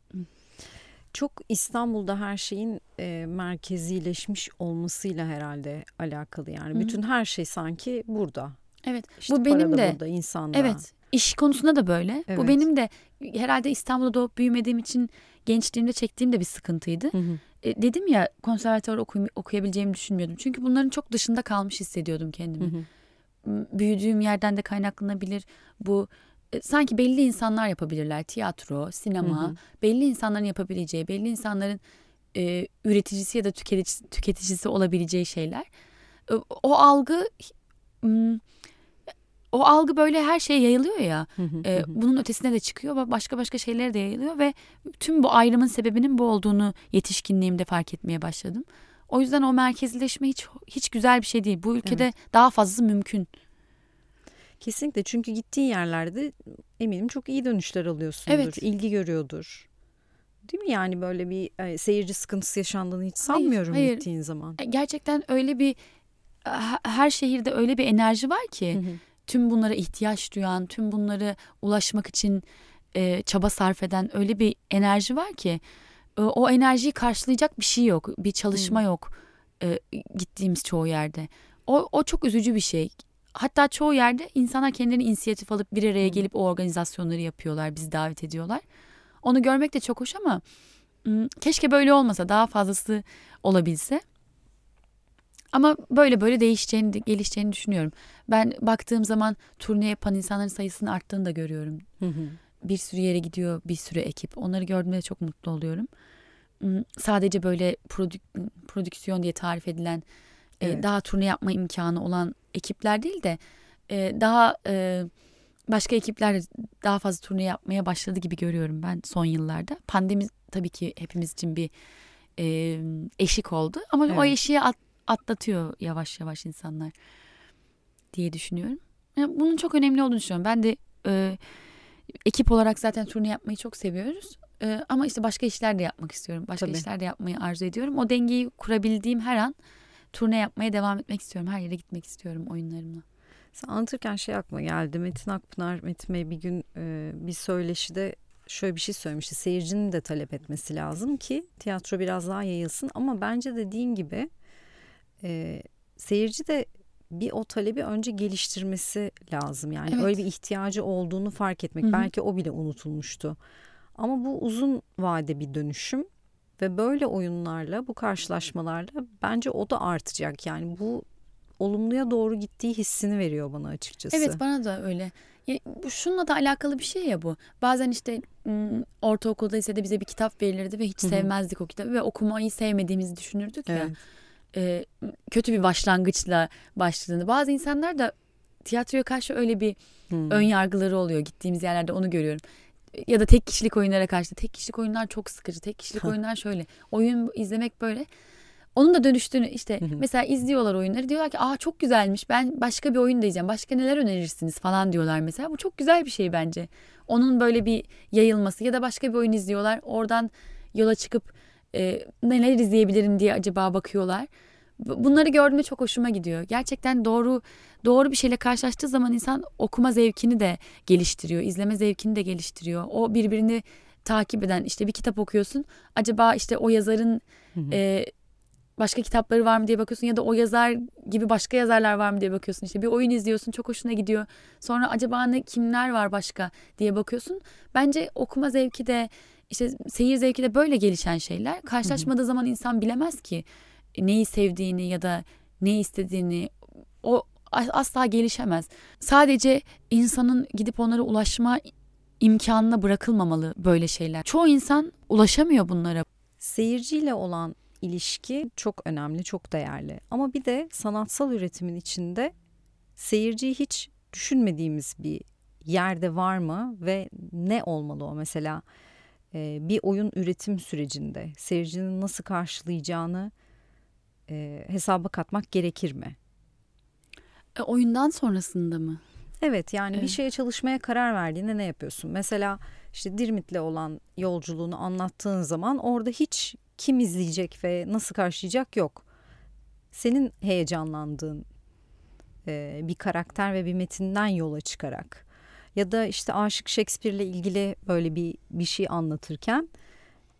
Çok İstanbul'da her şeyin e, merkezileşmiş olmasıyla herhalde alakalı yani. Hı hı. Bütün her şey sanki burada. Evet. İşte bu benim de burada, insanda. Evet. iş konusunda da böyle. Evet. Bu benim de herhalde İstanbul'da doğup büyümediğim için gençliğimde çektiğim de bir sıkıntıydı. Hı hı. E, dedim ya konservatuvar okuyum- okuyabileceğimi düşünmüyordum. Çünkü bunların çok dışında kalmış hissediyordum Hı kendimi. hı. M- Büyüdüğüm yerden de kaynaklanabilir. Bu sanki belli insanlar yapabilirler. Tiyatro, sinema, Hı hı. belli insanların yapabileceği, belli insanların e, üreticisi ya da tüketicisi, tüketicisi olabileceği şeyler. E, o algı m, o algı böyle her şeye yayılıyor ya. Hı hı. E, Hı bunun ötesine de çıkıyor başka başka şeylere de yayılıyor ve tüm bu ayrımın sebebinin bu olduğunu yetişkinliğimde fark etmeye başladım. O yüzden o merkezleşme hiç hiç güzel bir şey değil. Bu ülkede daha fazlası mümkün. Kesinlikle çünkü gittiğin yerlerde eminim çok iyi dönüşler alıyorsundur. Evet. ilgi görüyordur. Değil mi yani böyle bir e, seyirci sıkıntısı yaşandığını hiç sanmıyorum hayır. gittiğin zaman. E, Gerçekten öyle bir he- her şehirde öyle bir enerji var ki Hı hı. tüm bunlara ihtiyaç duyan, tüm bunları ulaşmak için e, çaba sarf eden öyle bir enerji var ki e, o enerjiyi karşılayacak bir şey yok, bir çalışma yok e, gittiğimiz çoğu yerde. O, o çok üzücü bir şey. Hatta çoğu yerde insanlar kendileri inisiyatif alıp bir araya gelip o organizasyonları yapıyorlar, bizi davet ediyorlar. Onu görmek de çok hoş ama keşke böyle olmasa, daha fazlası olabilse. Ama böyle böyle değişeceğini, gelişeceğini düşünüyorum. Ben baktığım zaman turne yapan insanların sayısının arttığını da görüyorum. Hı hı. Bir sürü yere gidiyor bir sürü ekip. Onları gördüğümde çok mutlu oluyorum. Sadece böyle prodük- prodüksiyon diye tarif edilen e, Evet. daha turne yapma imkanı olan ekipler değil de e, daha e, başka ekipler daha fazla turne yapmaya başladı gibi görüyorum ben son yıllarda. Pandemi tabii ki hepimiz için bir e, eşik oldu ama o Evet. eşiği at- atlatıyor yavaş yavaş insanlar diye düşünüyorum. Yani bunun çok önemli olduğunu düşünüyorum. Ben de e, ekip olarak zaten turne yapmayı çok seviyoruz. E, ama işte başka işler de yapmak istiyorum. Başka Tabii. işler de yapmayı arzu ediyorum. O dengeyi kurabildiğim her an turne yapmaya devam etmek istiyorum. Her yere gitmek istiyorum oyunlarımla. Sen anlatırken şey aklıma geldi. Metin Akpınar, Metin Bey bir gün e, bir söyleşide şöyle bir şey söylemişti. Seyircinin de talep etmesi lazım ki tiyatro biraz daha yayılsın. Ama bence dediğin gibi e, seyirci de bir o talebi önce geliştirmesi lazım. Yani Evet. öyle bir ihtiyacı olduğunu fark etmek. Hı hı. Belki o bile unutulmuştu. Ama bu uzun vade bir dönüşüm ve böyle oyunlarla, bu karşılaşmalarla bence o da artacak. Yani bu olumluya doğru gittiği hissini veriyor bana açıkçası. Evet bana da öyle. Ya, bu şununla da alakalı bir şey ya bu. Bazen işte m, ortaokulda ise de bize bir kitap verilirdi ve hiç Hı hı. sevmezdik o kitabı ve okumayı sevmediğimizi düşünürdük ya. Evet. e, kötü bir başlangıçla başladığını. Bazı insanlar da tiyatroya karşı öyle bir Hmm. ön yargıları oluyor. Gittiğimiz yerlerde onu görüyorum. Ya da tek kişilik oyunlara karşı. Tek kişilik oyunlar çok sıkıcı. Tek kişilik oyunlar şöyle. Oyun izlemek böyle. Onun da dönüştüğünü işte Hı hı. mesela izliyorlar oyunları diyorlar ki aa çok güzelmiş ben başka bir oyun da izleyeceğim başka neler önerirsiniz falan diyorlar mesela bu çok güzel bir şey bence onun böyle bir yayılması ya da başka bir oyun izliyorlar oradan yola çıkıp e, neler izleyebilirim diye acaba bakıyorlar bunları gördüğümde çok hoşuma gidiyor gerçekten doğru doğru bir şeyle karşılaştığı zaman insan okuma zevkini de geliştiriyor izleme zevkini de geliştiriyor o birbirini takip eden işte bir kitap okuyorsun acaba işte o yazarın Hı hı. e, başka kitapları var mı diye bakıyorsun ya da o yazar gibi başka yazarlar var mı diye bakıyorsun. İşte bir oyun izliyorsun çok hoşuna gidiyor. Sonra acaba ne kimler var başka diye bakıyorsun. Bence okuma zevki de işte seyir zevki de böyle gelişen şeyler. Karşılaşmadığı zaman insan bilemez ki neyi sevdiğini ya da ne istediğini o asla gelişemez. Sadece insanın gidip onlara ulaşma imkanına bırakılmamalı böyle şeyler. Çoğu insan ulaşamıyor bunlara. Seyirciyle olan ilişki çok önemli, çok değerli. Ama bir de sanatsal üretimin içinde seyirciyi hiç düşünmediğimiz bir yerde var mı ve ne olmalı o mesela bir oyun üretim sürecinde seyircinin nasıl karşılayacağını e, hesaba katmak gerekir mi? E, oyundan sonrasında mı? Evet yani evet. bir şeye çalışmaya karar verdiğinde ne yapıyorsun? Mesela işte Dirmit'le olan yolculuğunu anlattığın zaman orada hiç kim izleyecek ve nasıl karşılayacak yok. Senin heyecanlandığın e, bir karakter ve bir metinden yola çıkarak ya da işte Aşık Shakespeare'le ilgili böyle bir bir şey anlatırken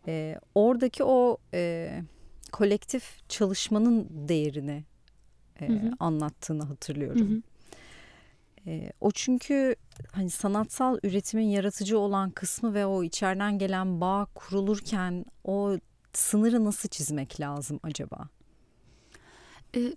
e, oradaki o e, kolektif çalışmanın değerini e, hı hı. anlattığını hatırlıyorum. Hı hı. E, o çünkü hani sanatsal üretimin yaratıcı olan kısmı ve o içeriden gelen bağ kurulurken o sınırı nasıl çizmek lazım acaba? E,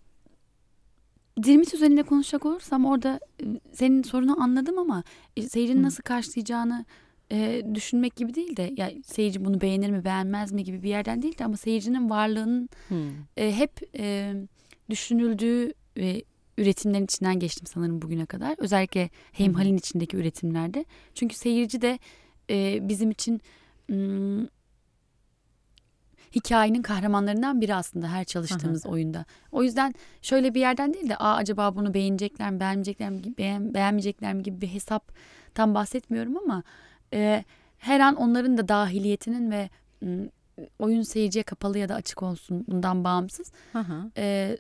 Dirmit üzerinde konuşacak olursam orada e, senin sorunu anladım ama e, seyircinin nasıl karşılayacağını e, düşünmek gibi değil de ya seyirci bunu beğenir mi beğenmez mi gibi bir yerden değil de ama seyircinin varlığının e, hep e, düşünüldüğü ve üretimlerin içinden geçtim sanırım bugüne kadar. Özellikle hemhalin içindeki üretimlerde. Çünkü seyirci de e, bizim için m, hikayenin kahramanlarından biri aslında her çalıştığımız Aha. oyunda. O yüzden şöyle bir yerden değil de Aa, acaba bunu beğenecekler mi, beğenmeyecekler mi, beğen, beğenmeyecekler mi gibi bir hesaptan bahsetmiyorum ama e, her an onların da dahiliyetinin ve m, oyun seyirciye kapalı ya da açık olsun bundan bağımsız e,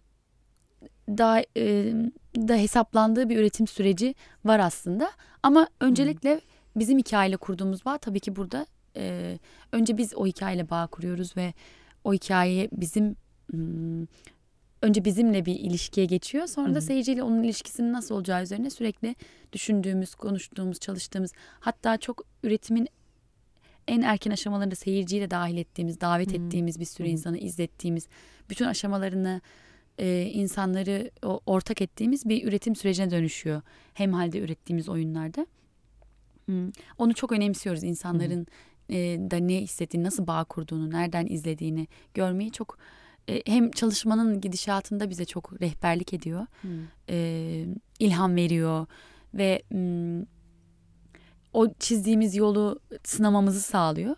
da, e, da hesaplandığı bir üretim süreci var aslında. Ama öncelikle Hı. bizim hikayeyle kurduğumuz bağ tabii ki burada e, önce biz o hikayeyle bağ kuruyoruz ve o hikaye bizim önce bizimle bir ilişkiye geçiyor. Sonra da seyirciyle onun ilişkisinin nasıl olacağı üzerine sürekli düşündüğümüz, konuştuğumuz, çalıştığımız hatta çok üretimin en erken aşamalarında seyirciyle dahil ettiğimiz, davet hmm. ettiğimiz bir sürü hmm. insanı izlettiğimiz, bütün aşamalarını e, insanları o, ortak ettiğimiz bir üretim sürecine dönüşüyor. Hem halde ürettiğimiz oyunlarda. Hmm. Onu çok önemsiyoruz insanların hmm. e, da ne hissettiğini, nasıl bağ kurduğunu, nereden izlediğini görmeyi çok e, hem çalışmanın gidişatında bize çok rehberlik ediyor, hmm. e, ilham veriyor ve m, o çizdiğimiz yolu sınamamızı sağlıyor.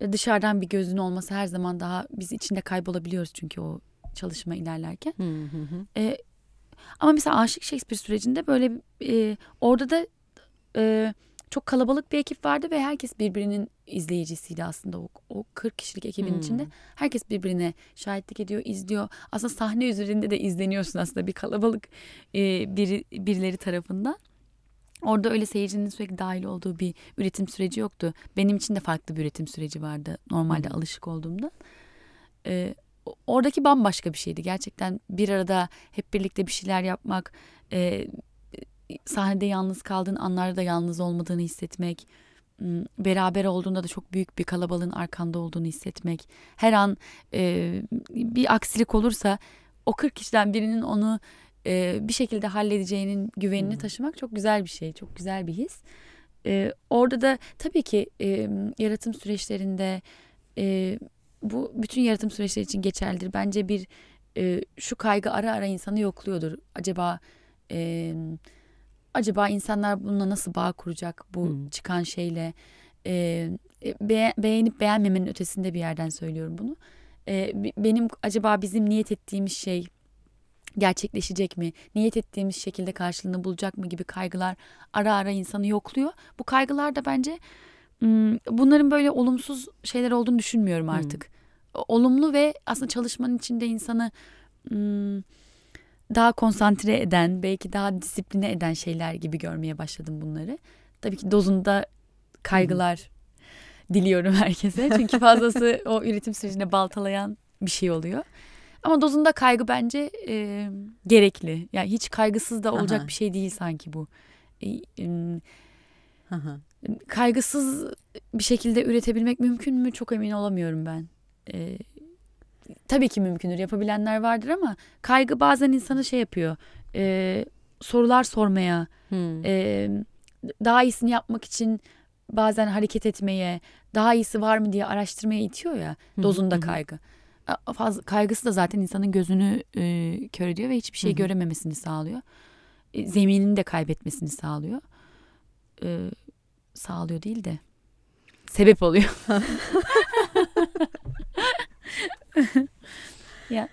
E, dışarıdan bir gözün olması her zaman daha biz içinde kaybolabiliyoruz çünkü o çalışma ilerlerken. Hı hı. E, ama mesela Aşık Shakespeare sürecinde böyle e, orada da e, çok kalabalık bir ekip vardı ve herkes birbirinin izleyicisiydi aslında o, o 40 kişilik ekibin hmm. içinde. Herkes birbirine şahitlik ediyor, izliyor. Aslında sahne üzerinde de izleniyorsun aslında bir kalabalık e, bir, birileri tarafından. Orada öyle seyircinin sürekli dahil olduğu bir üretim süreci yoktu. Benim için de farklı bir üretim süreci vardı normalde hmm. alışık olduğumda. Ee, oradaki bambaşka bir şeydi. Gerçekten bir arada hep birlikte bir şeyler yapmak, e, sahnede yalnız kaldığın anlarda yalnız olmadığını hissetmek, beraber olduğunda da çok büyük bir kalabalığın arkanda olduğunu hissetmek, her an e, bir aksilik olursa o 40 kişiden birinin onu e, bir şekilde halledeceğinin güvenini hmm. taşımak çok güzel bir şey, çok güzel bir his. E, orada da tabii ki e, yaratım süreçlerinde e, bu bütün yaratım süreçleri için geçerlidir. Bence bir e, şu kaygı ara ara insanı yokluyordur. Acaba e, acaba insanlar bununla nasıl bağ kuracak bu hmm. çıkan şeyle? E, be, beğenip beğenmemenin ötesinde bir yerden söylüyorum bunu. E, benim acaba bizim niyet ettiğimiz şey gerçekleşecek mi? Niyet ettiğimiz şekilde karşılığını bulacak mı gibi kaygılar ara ara insanı yokluyor. Bu kaygılar da bence bunların böyle olumsuz şeyler olduğunu düşünmüyorum artık. Hmm. Olumlu ve aslında çalışmanın içinde insanı daha konsantre eden, belki daha disipline eden şeyler gibi görmeye başladım bunları. Tabii ki dozunda kaygılar diliyorum herkese. Çünkü fazlası o üretim sürecine baltalayan bir şey oluyor. Ama dozunda kaygı bence e, gerekli. Yani hiç kaygısız da olacak Aha. bir şey değil sanki bu. E, e, kaygısız bir şekilde üretebilmek mümkün mü? Çok emin olamıyorum ben. E, tabii ki mümkündür. Yapabilenler vardır ama kaygı bazen insanı şey yapıyor. E, sorular sormaya, Hmm. e, daha iyisini yapmak için bazen hareket etmeye, daha iyisi var mı diye araştırmaya itiyor ya dozunda hı. kaygı. Fazla, kaygısı da zaten insanın gözünü e, kör ediyor ve hiçbir şey hı. görememesini sağlıyor. E, zeminini de kaybetmesini sağlıyor. E, sağlıyor değil de sebep oluyor. ya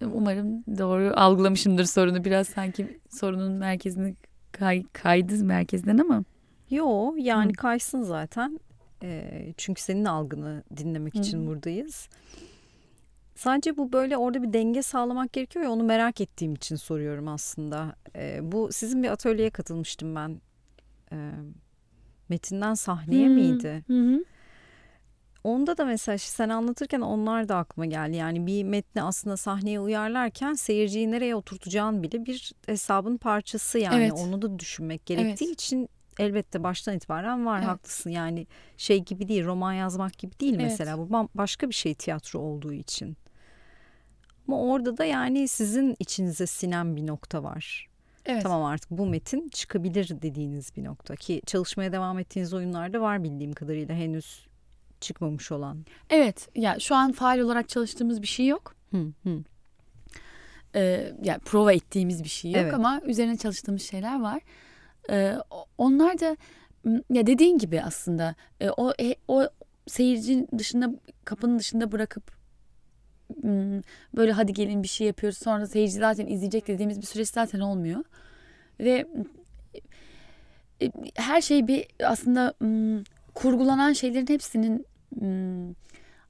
e, umarım doğru algılamışımdır sorunu. Biraz sanki sorunun merkezini kay, kaydı merkezden ama. Yo yani Hı. kaysın zaten. Ee, çünkü senin algını dinlemek Hı. için buradayız. Sadece bu böyle orada bir denge sağlamak gerekiyor ya onu merak ettiğim için soruyorum aslında. Ee, bu sizin bir atölyeye katılmıştım ben. Ee, metinden sahneye Hmm. miydi? Hı hı. Onda da mesela sen anlatırken onlar da aklıma geldi. Yani bir metni aslında sahneye uyarlarken seyirciyi nereye oturtacağın bile bir hesabın parçası yani. Evet. Onu da düşünmek gerektiği Evet. için elbette baştan itibaren var Evet. haklısın. Yani şey gibi değil roman yazmak gibi değil Evet. mesela bu başka bir şey tiyatro olduğu için. Ama orada da yani sizin içinize sinen bir nokta var. Evet. Tamam artık bu metin çıkabilir dediğiniz bir nokta ki çalışmaya devam ettiğiniz oyunlarda var bildiğim kadarıyla henüz çıkmamış olan. Evet. Ya şu an faal olarak çalıştığımız bir şey yok. Hı hı. Ee, yani prova ettiğimiz bir şey yok Evet. ama üzerine çalıştığımız şeyler var. Ee, onlar da ya dediğin gibi aslında e, o e, o seyircinin dışında kapının dışında bırakıp böyle hadi gelin bir şey yapıyoruz sonra seyirci zaten izleyecek dediğimiz bir süreç zaten olmuyor ve e, her şey bir aslında kurgulanan şeylerin hepsinin m,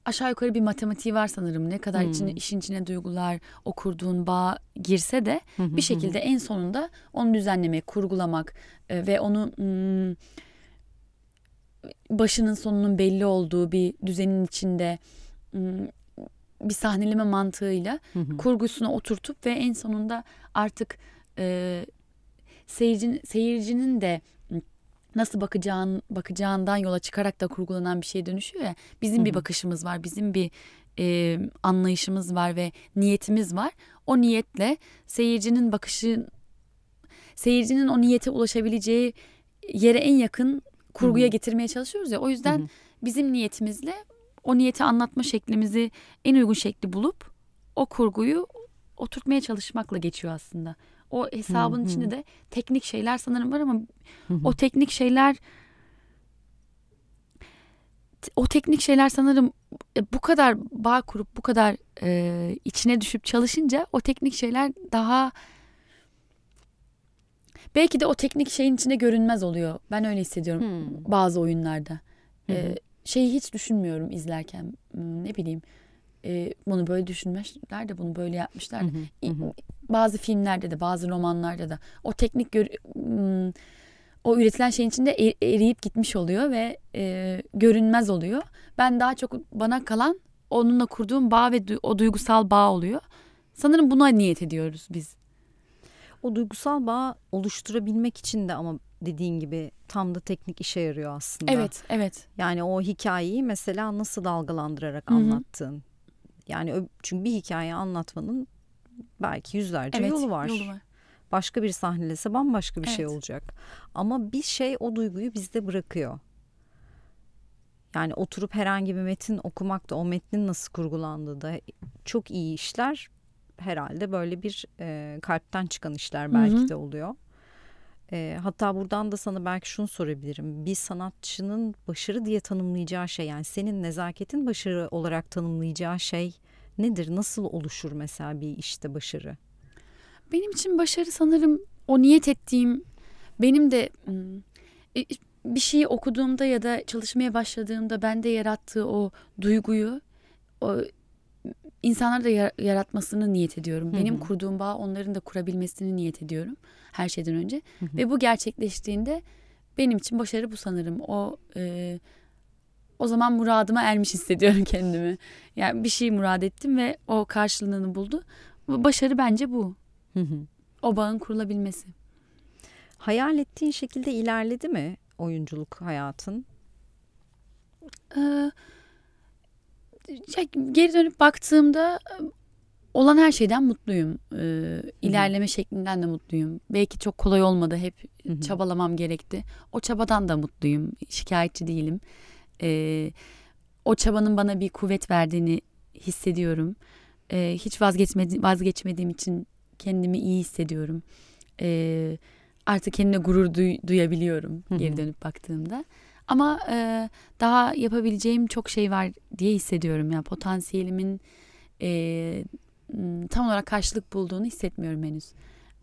aşağı yukarı bir matematiği var sanırım. Ne kadar Hmm. içine, işin içine duygular, o kurduğun bağ girse de bir şekilde en sonunda onu düzenlemek, kurgulamak e, ve onu mm, başının sonunun belli olduğu bir düzenin içinde mm, bir sahneleme mantığıyla kurgusuna oturtup ve en sonunda artık e, seyircinin, seyircinin de nasıl bakacağın bakacağından yola çıkarak da kurgulanan bir şeye dönüşüyor ya. Bizim Hı bir bakışımız var, bizim bir e, anlayışımız var ve niyetimiz var. O niyetle seyircinin bakışı, seyircinin o niyete ulaşabileceği yere en yakın kurguya Hı hı. getirmeye çalışıyoruz ya. O yüzden Hı hı. bizim niyetimizle o niyeti anlatma şeklimizi en uygun şekli bulup o kurguyu oturtmaya çalışmakla geçiyor aslında. O hesabın Hı hı. içinde de teknik şeyler sanırım var ama Hı hı. o teknik şeyler o teknik şeyler sanırım e, bu kadar bağ kurup bu kadar e, içine düşüp çalışınca o teknik şeyler daha belki de o teknik şeyin içinde görünmez oluyor. Ben öyle hissediyorum Hmm. bazı oyunlarda. Hı hı. E, şeyi hiç düşünmüyorum izlerken. Hmm, Ne bileyim e, bunu böyle düşünmüşler de bunu böyle yapmışlar. Hı hı, hı. Bazı filmlerde de bazı romanlarda da o teknik gör, hmm, o üretilen şeyin içinde er- eriyip gitmiş oluyor ve e, görünmez oluyor. Ben daha çok bana kalan onunla kurduğum bağ ve du- o duygusal bağ oluyor. Sanırım buna niyet ediyoruz biz. O duygusal bağ oluşturabilmek için de ama dediğin gibi tam da teknik işe yarıyor aslında. Evet, evet. Yani o hikayeyi mesela nasıl dalgalandırarak Hı hı. anlattığın. Yani çünkü bir hikaye anlatmanın belki yüzlerce evet, yolu var. Yolu var. Başka bir sahnelese bambaşka bir şey Evet. olacak. Ama bir şey o duyguyu bizde bırakıyor. Yani oturup herhangi bir metin okumak da o metnin nasıl kurgulandığı da çok iyi işler. Herhalde böyle bir e, kalpten çıkan işler belki Hı hı. de oluyor. E, hatta buradan da sana belki şunu sorabilirim. Bir sanatçının başarı diye tanımlayacağı şey yani senin nezaketin başarı olarak tanımlayacağı şey nedir? Nasıl oluşur mesela bir işte başarı? Benim için başarı sanırım o niyet ettiğim benim de e, bir şeyi okuduğumda ya da çalışmaya başladığımda bende yarattığı o duyguyu o insanlar da yar- yaratmasını niyet ediyorum. Benim hı. kurduğum bağ onların da kurabilmesini niyet ediyorum her şeyden önce. Hı hı. Ve bu gerçekleştiğinde benim için başarı bu sanırım. O e, o zaman muradıma ermiş hissediyorum kendimi. Yani bir şey murad ettim ve o karşılığını buldu. Başarı bence bu. Hı hı. O bağın kurulabilmesi. Hayal ettiğin şekilde ilerledi mi oyunculuk hayatın? Ee, geri dönüp baktığımda olan her şeyden mutluyum. Ee, ilerleme şeklinden de mutluyum. Belki çok kolay olmadı. Hep Hı hı. çabalamam gerekti. O çabadan da mutluyum. Şikayetçi değilim. Ee, o çabanın bana bir kuvvet verdiğini hissediyorum. Ee, hiç vazgeçmedi, vazgeçmediğim için kendimi iyi hissediyorum. Ee, artık kendine gurur duy- duyabiliyorum Hı hı. geri dönüp baktığımda. Ama e, daha yapabileceğim çok şey var diye hissediyorum. Yani potansiyelimin e, tam olarak karşılık bulduğunu hissetmiyorum henüz.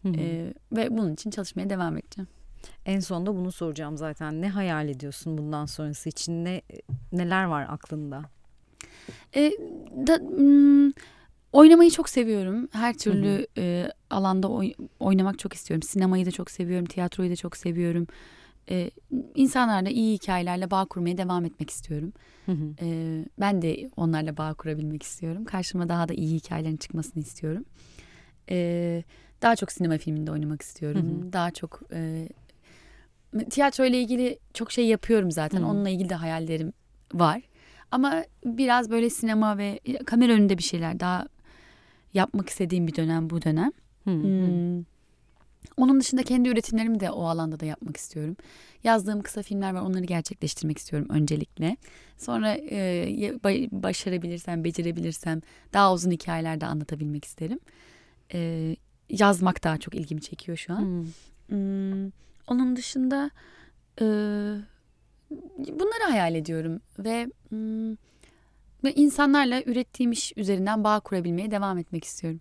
Hı hı. E, ve bunun için çalışmaya devam edeceğim. En sonunda bunu soracağım zaten. Ne hayal ediyorsun bundan sonrası için? Ne neler var aklında? E, da, m, oynamayı çok seviyorum. Her türlü e, alanda oy- oynamak çok istiyorum. Sinemayı da çok seviyorum. Tiyatroyu da çok seviyorum. E, insanlarla iyi hikayelerle bağ kurmaya devam etmek istiyorum. Hı hı. E, ben de onlarla bağ kurabilmek istiyorum. Karşıma daha da iyi hikayelerin çıkmasını istiyorum. E, daha çok sinema filminde oynamak istiyorum. Hı hı. Daha çok e, tiyatro ile ilgili çok şey yapıyorum zaten. Hı hı. Onunla ilgili de hayallerim var. Ama biraz böyle sinema ve kamera önünde bir şeyler daha yapmak istediğim bir dönem bu dönem. Hı hı. Hmm. Onun dışında kendi üretimlerimi de o alanda da yapmak istiyorum. Yazdığım kısa filmler var onları gerçekleştirmek istiyorum öncelikle. Sonra e, başarabilirsem, becerebilirsem daha uzun hikayeler de anlatabilmek isterim. E, yazmak daha çok ilgimi çekiyor şu an. Hı. Hmm, onun dışında e, bunları hayal ediyorum ve hmm, ve insanlarla ürettiğim iş üzerinden bağ kurabilmeye devam etmek istiyorum.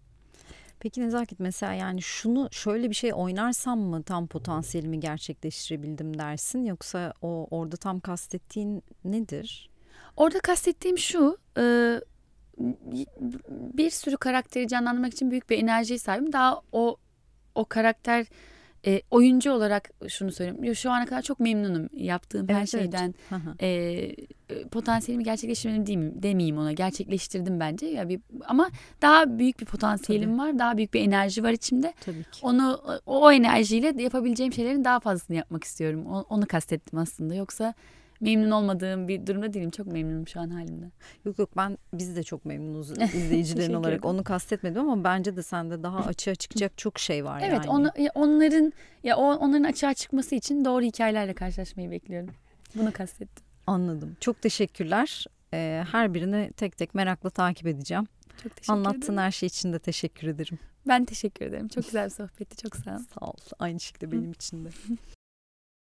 Peki Nezaket mesela yani şunu şöyle bir şey oynarsam mı tam potansiyelimi gerçekleştirebildim dersin yoksa o orada tam kastettiğin nedir? Orada kastettiğim şu, e, bir sürü karakteri canlandırmak için büyük bir enerjiye sahibim. Daha o o karakter e, oyuncu olarak şunu söyleyeyim. Şu ana kadar çok memnunum yaptığım her Evet, evet. şeyden. Hı. E, potansiyelimi gerçekleştirmedim demeyeyim, demeyeyim ona. Gerçekleştirdim bence. Ya bir, ama daha büyük bir potansiyelim var. Daha büyük bir enerji var içimde. Tabii ki. Onu o, o enerjiyle yapabileceğim şeylerin daha fazlasını yapmak istiyorum. O- onu kastettim aslında. Yoksa memnun olmadığım bir durumda değilim. Çok memnunum şu an halimde. Yok yok ben biz de çok memnunuz izleyicilerin olarak. Onu kastetmedim ama bence de sende daha açığa çıkacak çok şey var Evet, yani. onu, ya onların ya onların açığa çıkması için doğru hikayelerle karşılaşmayı bekliyorum. Bunu kastettim. Anladım. Çok teşekkürler. Ee, her birini tek tek merakla takip edeceğim. Çok teşekkür Anlattığın ederim. her şey için de teşekkür ederim. Ben teşekkür ederim. Çok güzel bir sohbetti. Çok sağ ol. Sağ ol. Aynı şekilde benim için de.